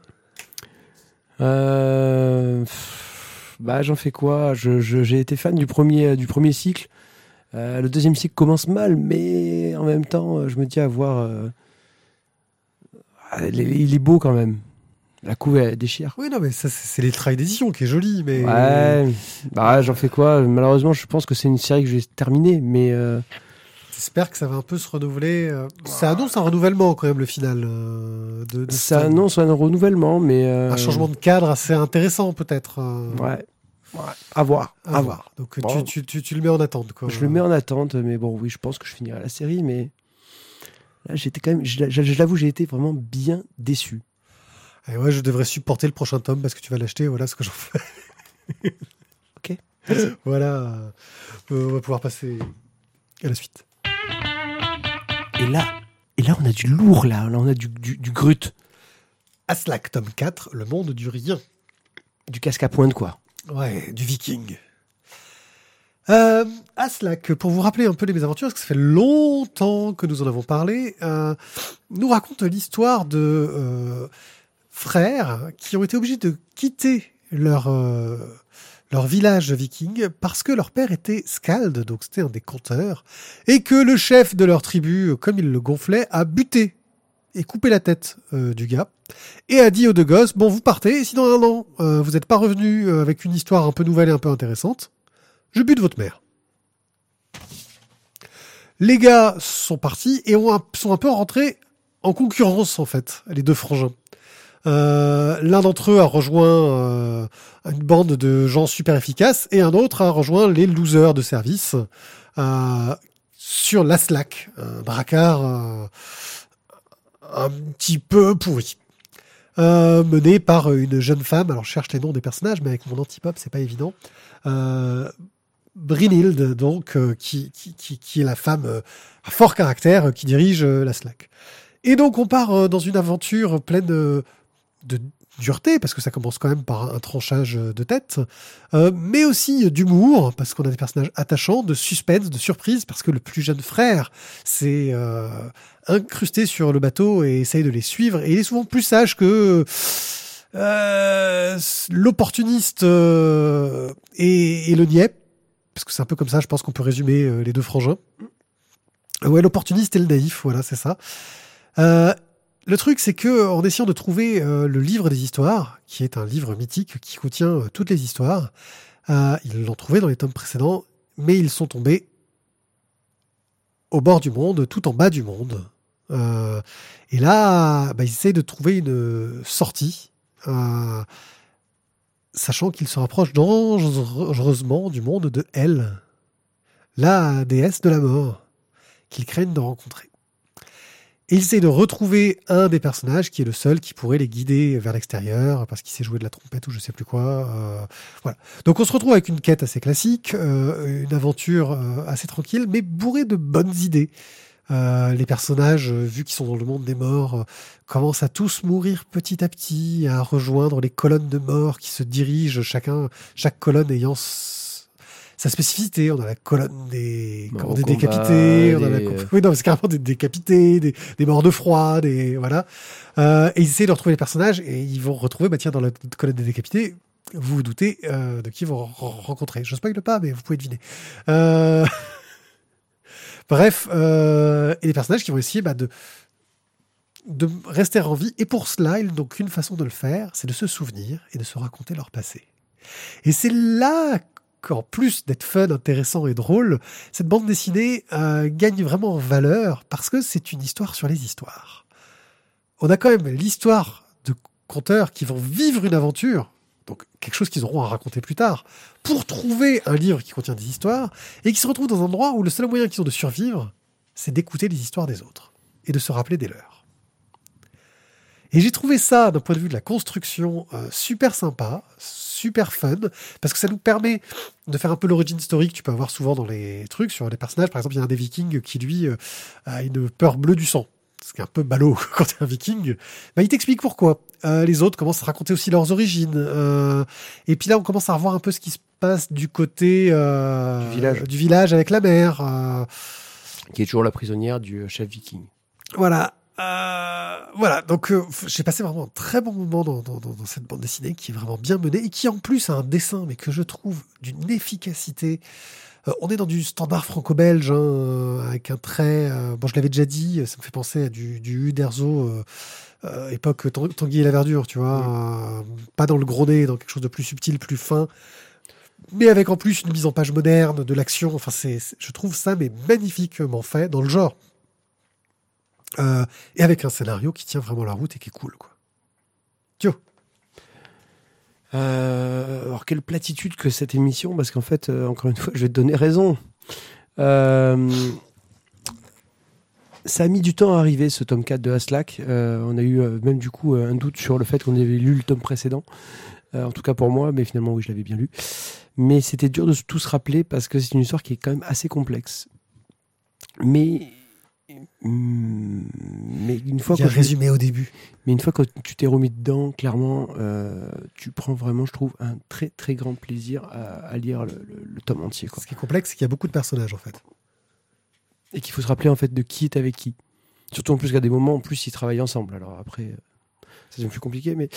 Euh, pff, bah, j'en fais quoi? Je- je- J'ai été fan du premier, du premier cycle. Euh, le deuxième cycle commence mal, mais en même temps, euh, je me dis à voir. euh, ah, il, est, beau quand même. La couve, elle déchire. Oui, non, mais ça, c'est les travails d'édition qui est joli, mais Ouais, bah, j'en fais quoi? Malheureusement, je pense que c'est une série que je vais terminer, mais euh, j'espère que ça va un peu se renouveler. euh. Ça annonce un renouvellement quand même le final euh, de, de ça annonce un renouvellement, mais. un changement de cadre assez intéressant peut-être. Ouais. Ouais. À voir. à À, voir. voir. Donc tu- Bon. tu, tu, tu le mets en attente. Quoi. Je le mets en attente, mais bon, oui, je pense que je finirai la série, mais là, j'étais quand même, je, je- je l'avoue, j'ai été vraiment bien déçu. Et ouais, je devrais supporter le prochain tome parce que tu vas l'acheter. Voilà ce que j'en fais. Ok. voilà. Euh, on va pouvoir passer à la suite. Et là, et là, on a du lourd, là, là, on a du, du, du grut, Aslak, tome 4, Le monde du rien. du casque à pointe, quoi. Ouais, du viking. Euh, Aslak, pour vous rappeler un peu les mésaventures, parce que ça fait longtemps que nous en avons parlé, euh, nous raconte l'histoire de euh, frères qui ont été obligés de quitter leur, euh, leur village viking parce que leur père était Skald, donc c'était un des conteurs, et que le chef de leur tribu, comme il le gonflait, a buté et coupé la tête euh, du gars et a dit aux deux gosses bon vous partez et si dans un an euh, vous n'êtes pas revenu euh, avec une histoire un peu nouvelle et un peu intéressante, je bute votre mère. Les gars sont partis et ont sont un peu rentrés en concurrence en fait, les deux frangins. L'un d'entre eux a rejoint une bande de gens super efficaces et un autre a rejoint les losers de service sur la Slack, un euh, un petit peu pourri. Euh, mené par une jeune femme, alors je cherche les noms des personnages, mais avec mon antipop, c'est pas évident. Euh, donc, euh, qui, qui, qui, qui est la femme euh, à fort caractère euh, qui dirige euh, la Slack. Et donc on part euh, dans une aventure pleine euh, de dureté, parce que ça commence quand même par un tranchage de tête, euh, mais aussi d'humour, parce qu'on a des personnages attachants, de suspense, de surprise, parce que le plus jeune frère s'est euh, incrusté sur le bateau et essaye de les suivre, et il est souvent plus sage que euh, l'opportuniste et, le niais, parce que c'est un peu comme ça, je pense qu'on peut résumer les deux frangins. Ouais, l'opportuniste et le naïf, voilà, c'est ça. Le truc, c'est que en essayant de trouver euh, le livre des histoires, qui est un livre mythique qui contient euh, toutes les histoires, euh, ils l'ont trouvé dans les tomes précédents, mais ils sont tombés au bord du monde, tout en bas du monde. Euh, et là, bah, ils essayent de trouver une sortie, euh, sachant qu'ils se rapprochent dangereusement du monde de Elle, la déesse de la mort, qu'ils craignent de rencontrer. Et ils de retrouver un des personnages qui est le seul qui pourrait les guider vers l'extérieur parce qu'il sait jouer de la trompette ou je sais plus quoi. euh, voilà. Donc on se retrouve avec une quête assez classique, euh, une aventure euh, assez tranquille, mais bourrée de bonnes idées. Les personnages, vu qu'ils sont dans le monde des morts, commencent à tous mourir petit à petit, à rejoindre les colonnes de morts qui se dirigent, chacun, chaque colonne ayant sa spécificité. On a la colonne des, au des combat, décapités, on a la, des, oui, non, c'est carrément des décapités, des, des morts de froid, des, voilà. Euh, et ils essaient de retrouver les personnages et ils vont retrouver, bah tiens, dans la colonne des décapités, vous vous doutez euh, de qui ils vont re- rencontrer. Je spoil pas, mais vous pouvez deviner. Euh... Bref, euh, et les personnages qui vont essayer bah, de, de rester en vie. Et pour cela, ils n'ont qu'une façon de le faire, c'est de se souvenir et de se raconter leur passé. Et c'est là qu'en plus d'être fun, intéressant et drôle, cette bande dessinée euh, gagne vraiment en valeur parce que c'est une histoire sur les histoires. On a quand même l'histoire de conteurs qui vont vivre une aventure, donc quelque chose qu'ils auront à raconter plus tard, pour trouver un livre qui contient des histoires, et qui se retrouvent dans un endroit où le seul moyen qu'ils ont de survivre, c'est d'écouter les histoires des autres, et de se rappeler des leurs. Et j'ai trouvé ça, d'un point de vue de la construction, euh, super sympa, super fun, parce que ça nous permet de faire un peu l'origin story que tu peux avoir souvent dans les trucs sur les personnages. Par exemple, il y a un des vikings qui, lui, euh, a une peur bleue du sang. Ce qui est un peu ballot quand t'es un viking. Bah, il t'explique pourquoi. Euh, les autres commencent à raconter aussi leurs origines. Euh, et puis là, on commence à revoir un peu ce qui se passe du côté euh, Du village. du village avec la mer. euh, qui est toujours la prisonnière du chef viking. voilà. Euh, voilà, donc euh, j'ai passé vraiment un très bon moment dans, dans- dans- dans cette bande dessinée qui est vraiment bien menée et qui en plus a un dessin, mais que je trouve d'une efficacité. Euh, on est dans du standard franco-belge, hein, avec un trait. bon, je l'avais déjà dit, ça me fait penser à du, du Uderzo, époque Tan- Tanguy et la Verdure, tu vois. euh, pas dans le gros nez, dans quelque chose de plus subtil, plus fin. Mais avec en plus une mise en page moderne, de l'action. Enfin, c'est- je trouve ça mais magnifiquement fait dans le genre. Euh, et avec un scénario qui tient vraiment la route et qui est cool, quoi. Euh, alors quelle platitude que cette émission, parce qu'en fait, euh, encore une fois, je vais te donner raison. Ça a mis du temps à arriver ce tome 4 de. Euh, on a eu même du coup un doute sur le fait qu'on avait lu le tome précédent. En tout cas pour moi, mais finalement oui, je l'avais bien lu. Mais c'était dur de tout se rappeler parce que c'est une histoire qui est quand même assez complexe. Mais mais une fois que résumé au début. mais une fois que tu t'es remis dedans, clairement, euh, tu prends vraiment, je trouve, un très très grand plaisir à, à lire le, le- le tome entier. Quoi. Ce qui est complexe, c'est qu'il y a beaucoup de personnages, en fait. Et qu'il faut se rappeler en fait de qui est avec qui. Surtout en plus qu'à des moments, en plus, ils travaillent ensemble. Alors après, euh, ça devient plus compliqué, mais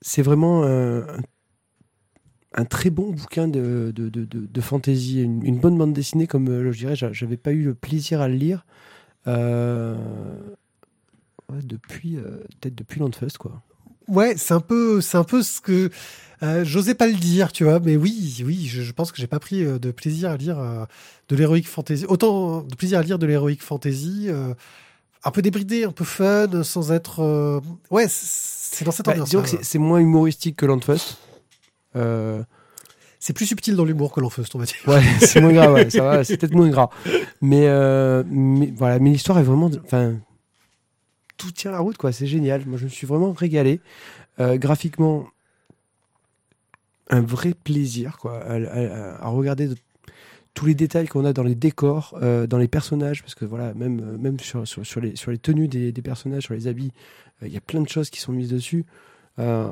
c'est vraiment un, un- un très bon bouquin de, de, de, fantasy, une, une bonne bande dessinée, comme euh, je dirais, j'a- j'avais pas eu le plaisir à le lire. Euh, ouais, depuis euh, peut-être depuis Landfest quoi. Ouais, c'est un peu, c'est un peu ce que euh, j'osais pas le dire, tu vois, mais oui, oui, je, je pense que j'ai pas pris de plaisir à lire de l'héroïque fantasy, autant de plaisir à lire de l'héroïque fantasy, un peu débridé, un peu fun, sans être, euh, ouais, c'est dans cette Bah, ambiance. disons que c'est- c'est moins humoristique que Landfest. Euh, C'est plus subtil dans l'humour que l'enfeust, on va dire. Ouais, c'est moins ouais, ça va, c'est peut-être moins gras. Mais, euh, mais voilà, mais l'histoire est vraiment, enfin, tout tient la route, quoi. C'est génial. Moi, je me suis vraiment régalé. Euh, graphiquement, un vrai plaisir, quoi, à, à- à regarder de- tous les détails qu'on a dans les décors, euh, dans les personnages, parce que voilà, même, même sur, sur, sur les, sur les tenues des, des personnages, sur les habits, il y a plein de choses qui sont mises dessus. Euh,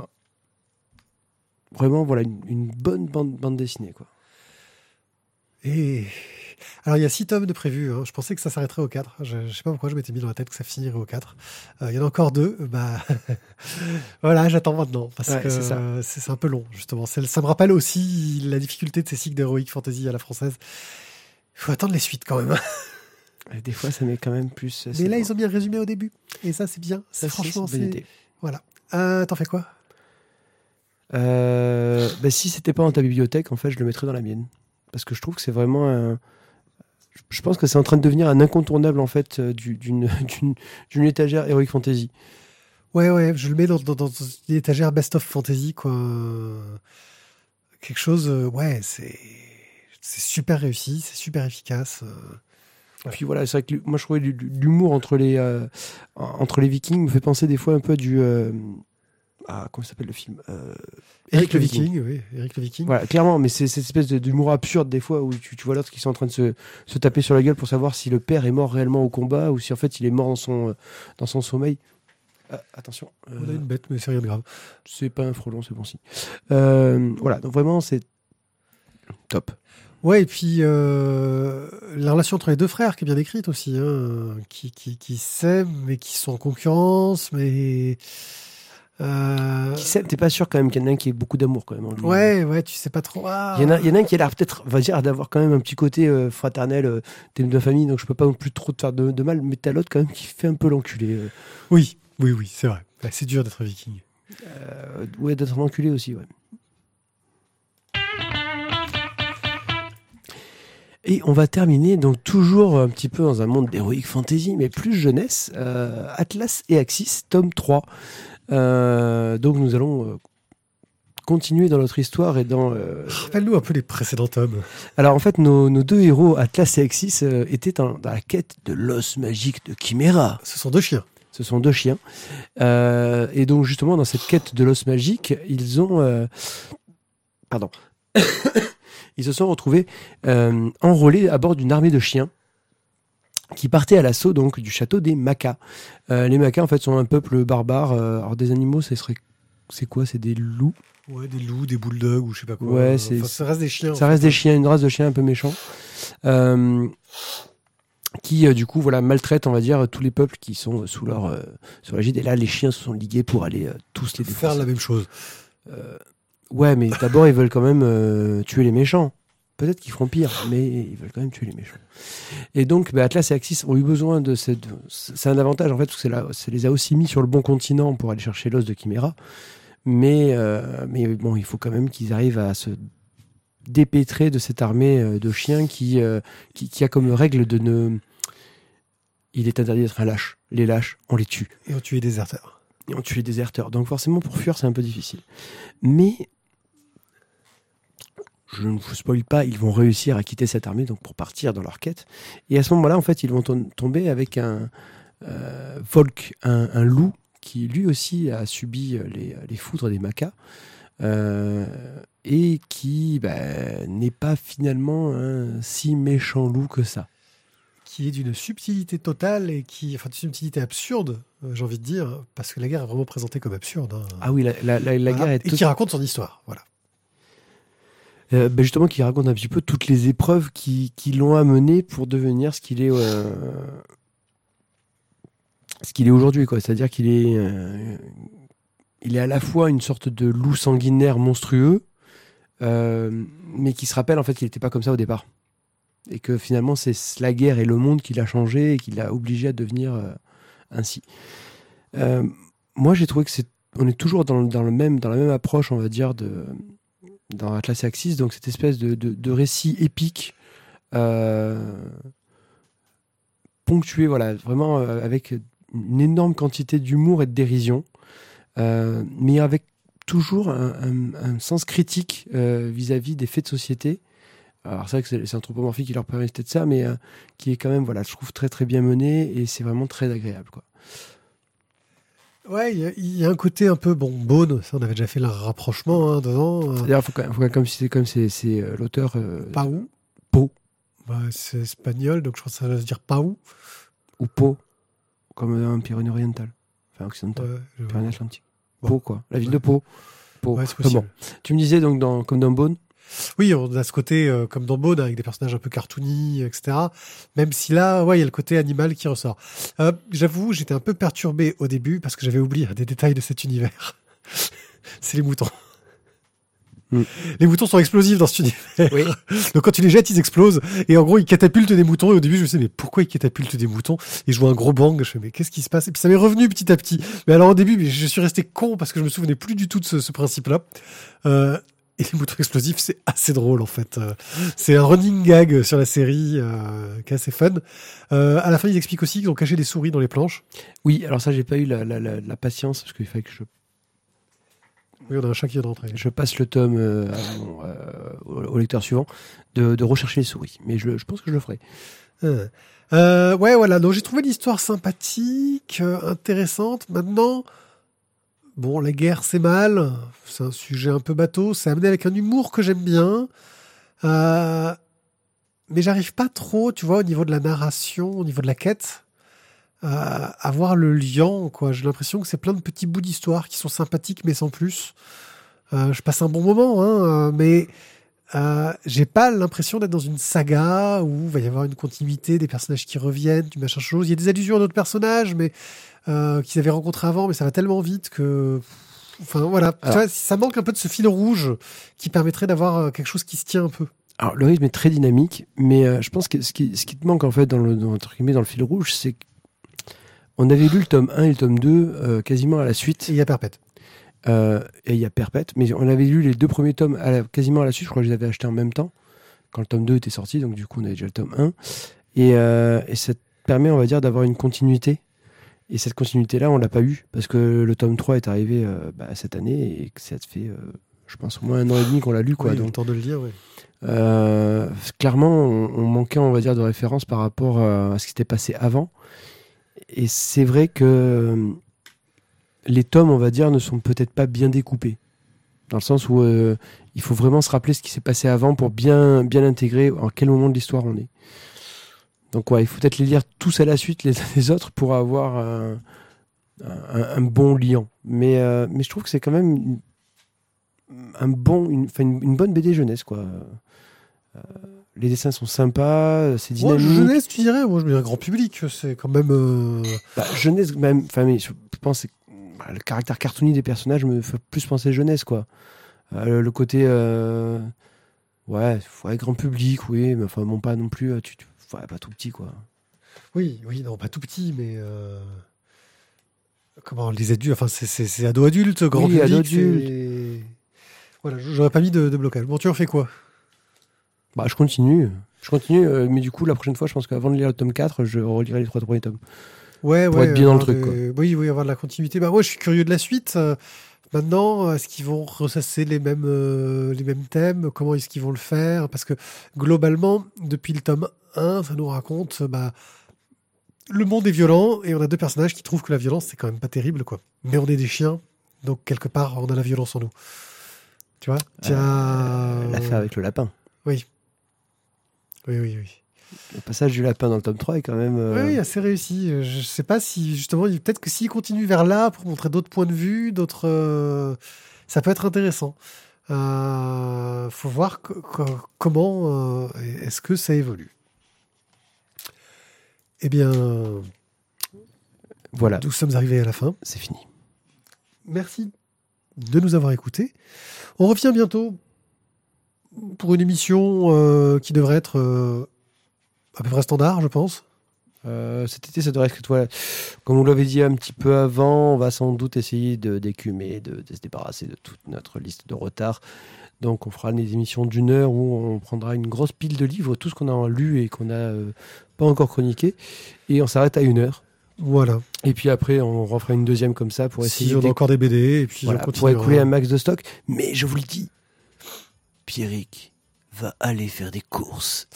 vraiment, voilà, une, une bonne bande, bande dessinée, quoi. Et alors il y a six tomes de prévus. hein. Je pensais que ça s'arrêterait au 4. Je, je sais pas pourquoi je m'étais mis dans la tête que ça finirait au 4. Euh, il y en a encore deux. Bah voilà, j'attends maintenant parce Ouais, que c'est euh, un peu long justement. Ça me rappelle aussi la difficulté de ces cycles d'heroic fantasy à la française. Il faut attendre les suites quand même. Des fois, ça met quand même plus. Mais là ils ont bien résumé au début et ça c'est bien. Franchement c'est voilà. Euh, T'en fais quoi? Euh, bah, si c'était pas dans ta bibliothèque, en fait, je le mettrais dans la mienne. Parce que je trouve que c'est vraiment un. Je pense que c'est en train de devenir un incontournable, en fait, euh, du- d'une d'une étagère Heroic Fantasy. Ouais ouais, je le mets dans, dans, dans une étagère best of fantasy quoi. Quelque chose. euh, ouais, c'est c'est super réussi, c'est super efficace. euh. Et Puis voilà, c'est vrai que moi, je trouvais l'hu- l'humour entre les, euh, entre les Vikings me fait penser des fois un peu à du. euh, ah, comment s'appelle le film Euh, Eric le Viking, oui, Eric le Viking. Voilà, clairement, mais c'est cette espèce d'humour absurde des fois où tu, tu vois l'autre qui sont en train de se, se taper sur la gueule pour savoir si le père est mort réellement au combat ou si en fait il est mort dans son, euh, dans son sommeil. Ah, attention, euh, On a une bête, mais c'est rien de grave. c'est pas un frelon, c'est bon signe. Euh, voilà, donc vraiment c'est top. Ouais, et puis euh, la relation entre les deux frères qui est bien décrite aussi, hein, qui, qui, qui s'aiment, mais qui sont en concurrence, mais. Euh, t'es pas sûr quand même qu'il y en a un qui ait beaucoup d'amour quand même en lui. ouais, ouais, tu sais pas trop. Ah, Il y, en a, il y en a un qui a l'air peut-être, va dire, d'avoir quand même un petit côté euh, fraternel, euh, t'es de famille, donc je peux pas non plus trop te faire de, de mal, mais t'as l'autre quand même qui fait un peu l'enculé. euh. Oui, oui, oui, c'est vrai. C'est dur d'être viking. Euh, ouais, d'être enculé aussi, ouais. Et on va terminer donc toujours un petit peu dans un monde d'heroic fantasy, mais plus jeunesse. euh, Atlas et Axis, tome 3. Euh, donc nous allons euh, continuer dans notre histoire et dans... euh, Rappelle-nous un peu les précédents tomes. Alors en fait, nos, nos deux héros, Atlas et Axis, euh, étaient en- dans la quête de l'os magique de Chimera. Ce sont deux chiens. Ce sont deux chiens. Euh, et donc, justement, dans cette quête de l'os magique, ils ont. Pardon. ils se sont retrouvés enrôlés à bord d'une armée de chiens qui partait à l'assaut donc du château des Macas. Euh, les Macas, en fait, sont un peuple barbare. euh, alors, des animaux, ça serait. C'est quoi? C'est des loups? Ouais, des loups, des bulldogs ou je sais pas quoi. Ouais, c'est- Enfin, ça reste des chiens. Ça reste fait. des chiens, une race de chiens un peu méchants. Euh, qui euh, du coup voilà maltraitent on va dire tous les peuples qui sont euh, sous leur euh, sur l'égide et là les chiens se sont ligués pour aller euh, tous les Faire défoncer. la même chose. Euh, ouais mais d'abord ils veulent quand même euh, tuer les méchants peut-être qu'ils feront pire mais ils veulent quand même tuer les méchants et donc bah, Atlas et Axis ont eu besoin de cette c'est un avantage en fait parce que ça les a aussi mis sur le bon continent pour aller chercher l'os de Chimera mais euh, mais bon il faut quand même qu'ils arrivent à se dépêtrer de cette armée euh, de chiens qui, euh, qui, qui a comme règle de ne. Il est interdit d'être un lâche. Les lâches, on les tue. Et on tue les déserteurs. Et on tue les déserteurs. Donc forcément, pour fuir, c'est un peu difficile. Mais. Je ne vous spoil pas, ils vont réussir à quitter cette armée donc pour partir dans leur quête. Et à ce moment-là, en fait, ils vont tom- tomber avec un euh, Volk, un, un loup qui lui aussi a subi euh, les, les foudres des Macas. Euh, et qui bah, n'est pas finalement un si méchant loup que ça. Qui est d'une subtilité totale et qui. Enfin, d'une subtilité absurde, euh, j'ai envie de dire, parce que la guerre est vraiment présentée comme absurde. hein. Ah oui, la, la- la- la Voilà. guerre est Et qui raconte son histoire. Voilà. Euh, ben justement qui raconte un petit peu toutes les épreuves qui, qui l'ont amené pour devenir ce qu'il est euh, est aujourd'hui quoi. C'est à dire qu'il est euh, est à la fois une sorte de loup sanguinaire monstrueux mais qui se rappelle en fait qu'il n'était pas comme ça au départ. Et que finalement c'est la guerre et le monde qui l'a changé et qui l'a obligé à devenir ainsi. Moi, j'ai trouvé que c'est, on est toujours dans le même, dans la même approche, on va dire, de dans Atlas et Axis, donc cette espèce de, de, récit épique, euh, ponctué, voilà, vraiment euh, avec une énorme quantité d'humour et de dérision, euh, mais avec toujours un, sens critique vis-à-vis des faits de société. Alors c'est vrai que c'est anthropomorphique qui leur permettait de ça, mais qui est quand même, voilà, je trouve très très bien mené et c'est vraiment très agréable, quoi. Ouais, il y a- il y, a un côté un peu bon, Bone, ça on avait déjà fait le rapprochement hein, dedans. euh, D'ailleurs, faut quand même, faut quand même comme si comme c'est c'est, euh, l'auteur euh, Pau. Bah, c'est espagnol, donc je crois que ça veut dire où. ou Pau, comme un Pyrénées oriental, enfin occidental, Ouais, Pyrénées atlantique. Bon. Pau, quoi, la ville Ouais. de Pau. Pau. Ouais, c'est possible. bon, tu me disais donc dans, comme dans Bone, Oui, on a ce côté euh, comme dans Bone avec des personnages un peu cartoony, etc. Même si là, ouais, il y a le côté animal qui ressort. Euh, J'avoue, j'étais un peu perturbé au début parce que j'avais oublié des détails de cet univers. c'est les moutons. Mm. Les moutons sont explosifs dans cet univers. Oui. Donc quand tu les jettes, ils explosent. Et en gros, ils catapultent des moutons. Et au début, je me disais, mais pourquoi ils catapultent des moutons? Et je vois un gros bang. Je fais, mais qu'est-ce qui se passe? Et puis ça m'est revenu petit à petit. Mais alors au début, je suis resté con parce que je me souvenais plus du tout de ce, ce principe-là. Euh, et les moutons explosifs, c'est assez drôle en fait. Euh, C'est un running gag sur la série euh, qui est assez fun. Euh, à la fin, ils expliquent aussi qu'ils ont caché des souris dans les planches. oui, alors ça j'ai pas eu la, la, la, la patience parce qu'il fallait que je, Oui, on a un chat qui vient d'entrer. je passe le tome euh, euh, au, lecteur suivant de, de rechercher les souris, mais je, pense que je le ferai. Euh, ouais, voilà. Donc j'ai trouvé l'histoire sympathique, intéressante. Maintenant, bon, la guerre c'est mal. C'est un sujet un peu bateau. C'est amené avec un humour que j'aime bien. Euh, mais j'arrive pas trop, tu vois, au niveau de la narration, au niveau de la quête, euh, à voir le lien. Quoi, j'ai l'impression que c'est plein de petits bouts d'histoire qui sont sympathiques, mais sans plus. Euh, je passe un bon moment, hein, mais euh, j'ai pas l'impression d'être dans une saga où il va y avoir une continuité, des personnages qui reviennent, du machin chose. Il y a des allusions à d'autres personnages, mais euh, qu'ils avaient rencontrés avant, mais ça va tellement vite que. Enfin voilà, tu vois, ça manque un peu de ce fil rouge qui permettrait d'avoir euh, quelque chose qui se tient un peu. Alors le rythme est très dynamique, mais euh, je pense que ce qui, ce qui te manque en fait dans le, dans, entre guillemets, dans le fil rouge, c'est qu'on avait lu le tome 1 et le tome 2 euh, quasiment à la suite. Et il y a Perpète. Euh, et il y a Perpète, mais on avait lu les deux premiers tomes à la- quasiment à la suite, je crois que je les avais achetés en même temps, quand le tome 2 était sorti, donc du coup on avait déjà le tome 1. Et, et ça te permet, on va dire, d'avoir une continuité. Et cette continuité-là, on l'a pas eu, parce que le tome 3 est arrivé euh, bah, cette année, et que ça te fait, euh, je pense, au moins un an et demi qu'on l'a lu. Quoi, Oui, donc, le temps de le lire, oui. euh, clairement, on, on manquait, on va dire, de référence par rapport à ce qui s'était passé avant. Et c'est vrai que les tomes, on va dire, ne sont peut-être pas bien découpés. Dans le sens où il faut vraiment se rappeler ce qui s'est passé avant pour bien, bien intégrer en quel moment de l'histoire on est. Donc ouais, il faut peut-être les lire tous à la suite les uns les autres pour avoir un, un- un bon lien. Mais, euh, mais je trouve que c'est quand même une- un bon, une, une, une bonne BD jeunesse quoi. Euh, les dessins sont sympas, c'est Moi, dynamique. jeunesse, tu dirais Moi, je me dirais grand public. C'est quand même. euh, Bah, jeunesse même, enfin mais je pense que bah, le caractère cartoony des personnages me fait plus penser jeunesse quoi. Euh, le, côté euh, ouais, ouais, grand public, oui, mais enfin bon pas non plus, euh, tu, tu- ouais, pas tout petit quoi. Oui, oui, non, pas tout petit, mais. euh, Comment les adultes Enfin, c'est- ado-adulte, grand Oui, public. Voilà, j'aurais pas mis de, de blocage. Bon, tu en fais quoi? Bah je continue, je continue, euh, mais du coup la prochaine fois je pense qu'avant de lire le tome 4, je relirai les trois premiers tomes. Ouais, Pour ouais. être bien dans le avoir truc, Oui, oui, avoir de la continuité. Bah, moi, je suis curieux de la suite. Euh, Maintenant, est-ce qu'ils vont ressasser les mêmes, euh, les mêmes thèmes? Comment est-ce qu'ils vont le faire? Parce que globalement, depuis le tome 1, ça nous raconte bah, le monde est violent et on a deux personnages qui trouvent que la violence, c'est quand même pas terrible. quoi. Mais on est des chiens, donc quelque part, on a la violence en nous. Tu vois? Euh, L'affaire avec le lapin. Oui. Oui, oui, oui. Le passage du lapin dans le tome 3 est quand même. euh, Oui, assez réussi. Euh, Je sais pas si, justement, il- peut-être que s'il continue vers là pour montrer d'autres points de vue, d'autres. euh, ça peut être intéressant. Euh, faut voir co- co- comment. est-ce que ça évolue. Eh bien, Voilà, nous sommes arrivés à la fin. c'est fini. Merci de nous avoir écoutés. On revient bientôt pour une émission euh, qui devrait être euh, à peu près standard, je pense. Euh, cet été, ça devrait être voilà, comme vous l'avez dit un petit peu avant, on va sans doute essayer de d'écumer, de, de se débarrasser de toute notre liste de retard. Donc, on fera des émissions d'une heure où on prendra une grosse pile de livres, tout ce qu'on a lu et qu'on n'a pas encore chroniqué, et on s'arrête à une heure. Voilà. Et puis après, on refera une deuxième comme ça pour essayer Si on a encore des BD, et puis voilà, on pour écouler un max de stock. Mais je vous le dis, Pierrick va aller faire des courses.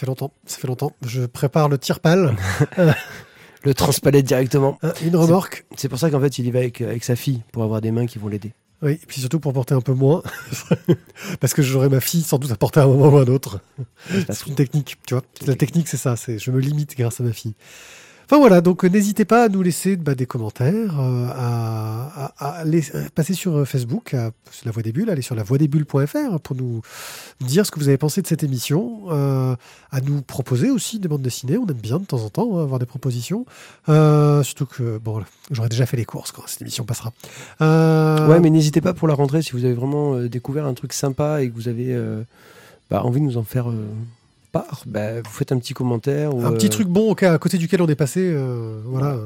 Ça fait longtemps, ça fait longtemps. Je prépare le tire-pal, Le transpalette directement. hein, une remorque. C'est pour ça qu'en fait, il y va avec, avec sa fille pour avoir des mains qui vont l'aider. Oui, et puis surtout pour porter un peu moins. Parce que j'aurai ma fille sans doute à porter à un moment ou à un autre. C'est une technique, tu vois. La technique, c'est ça. C'est je me limite grâce à ma fille. Enfin voilà, donc euh, n'hésitez pas à nous laisser bah, des commentaires, euh, à, à passer sur euh, Facebook, à, la Voix des Bulles, aller sur la voixdesbulles.fr pour nous dire ce que vous avez pensé de cette émission, euh, à nous proposer aussi des bandes dessinées. On aime bien de temps en temps hein, avoir des propositions. Euh, surtout que bon, j'aurais déjà fait les courses quand cette émission passera. Euh, Ouais, mais n'hésitez pas pour la rentrée si vous avez vraiment euh, découvert un truc sympa et que vous avez euh, bah, envie de nous en faire euh, part. Bah, vous faites un petit commentaire. Ou, Un petit euh, truc bon au cas- à côté duquel on est passé. euh, voilà.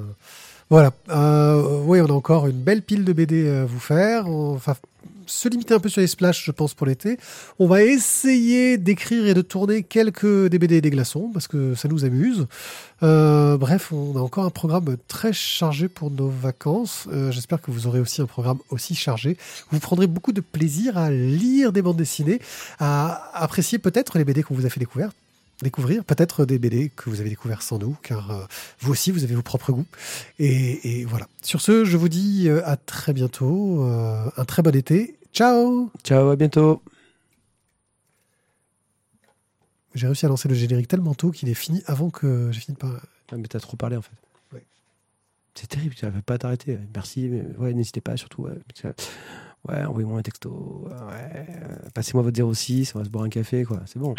Voilà. Euh, oui, on a encore une belle pile de BD à vous faire. Se limiter un peu sur les splash, je pense, pour l'été. On va essayer d'écrire et de tourner quelques des BD et des glaçons, parce que ça nous amuse. Euh, bref, on a encore un programme très chargé pour nos vacances. Euh, J'espère que vous aurez aussi un programme aussi chargé. Vous prendrez beaucoup de plaisir à lire des bandes dessinées, à apprécier peut-être les BD qu'on vous a fait découvrir découvrir peut-être des BD que vous avez découvert sans nous, car euh, vous aussi, vous avez vos propres goûts. Et, et voilà. Sur ce, je vous dis euh, à très bientôt, euh, un très bon été. Ciao Ciao, à bientôt. J'ai réussi à lancer le générique tellement tôt qu'il est fini avant que j'ai fini par... Ah, mais t'as trop parlé en fait. Ouais. C'est terrible, tu ne pas t'arrêter. Merci, mais ouais, n'hésitez pas surtout. Ouais, ouais envoyez-moi un texto. Ouais, passez-moi votre 06, on va se boire un café, quoi. C'est bon.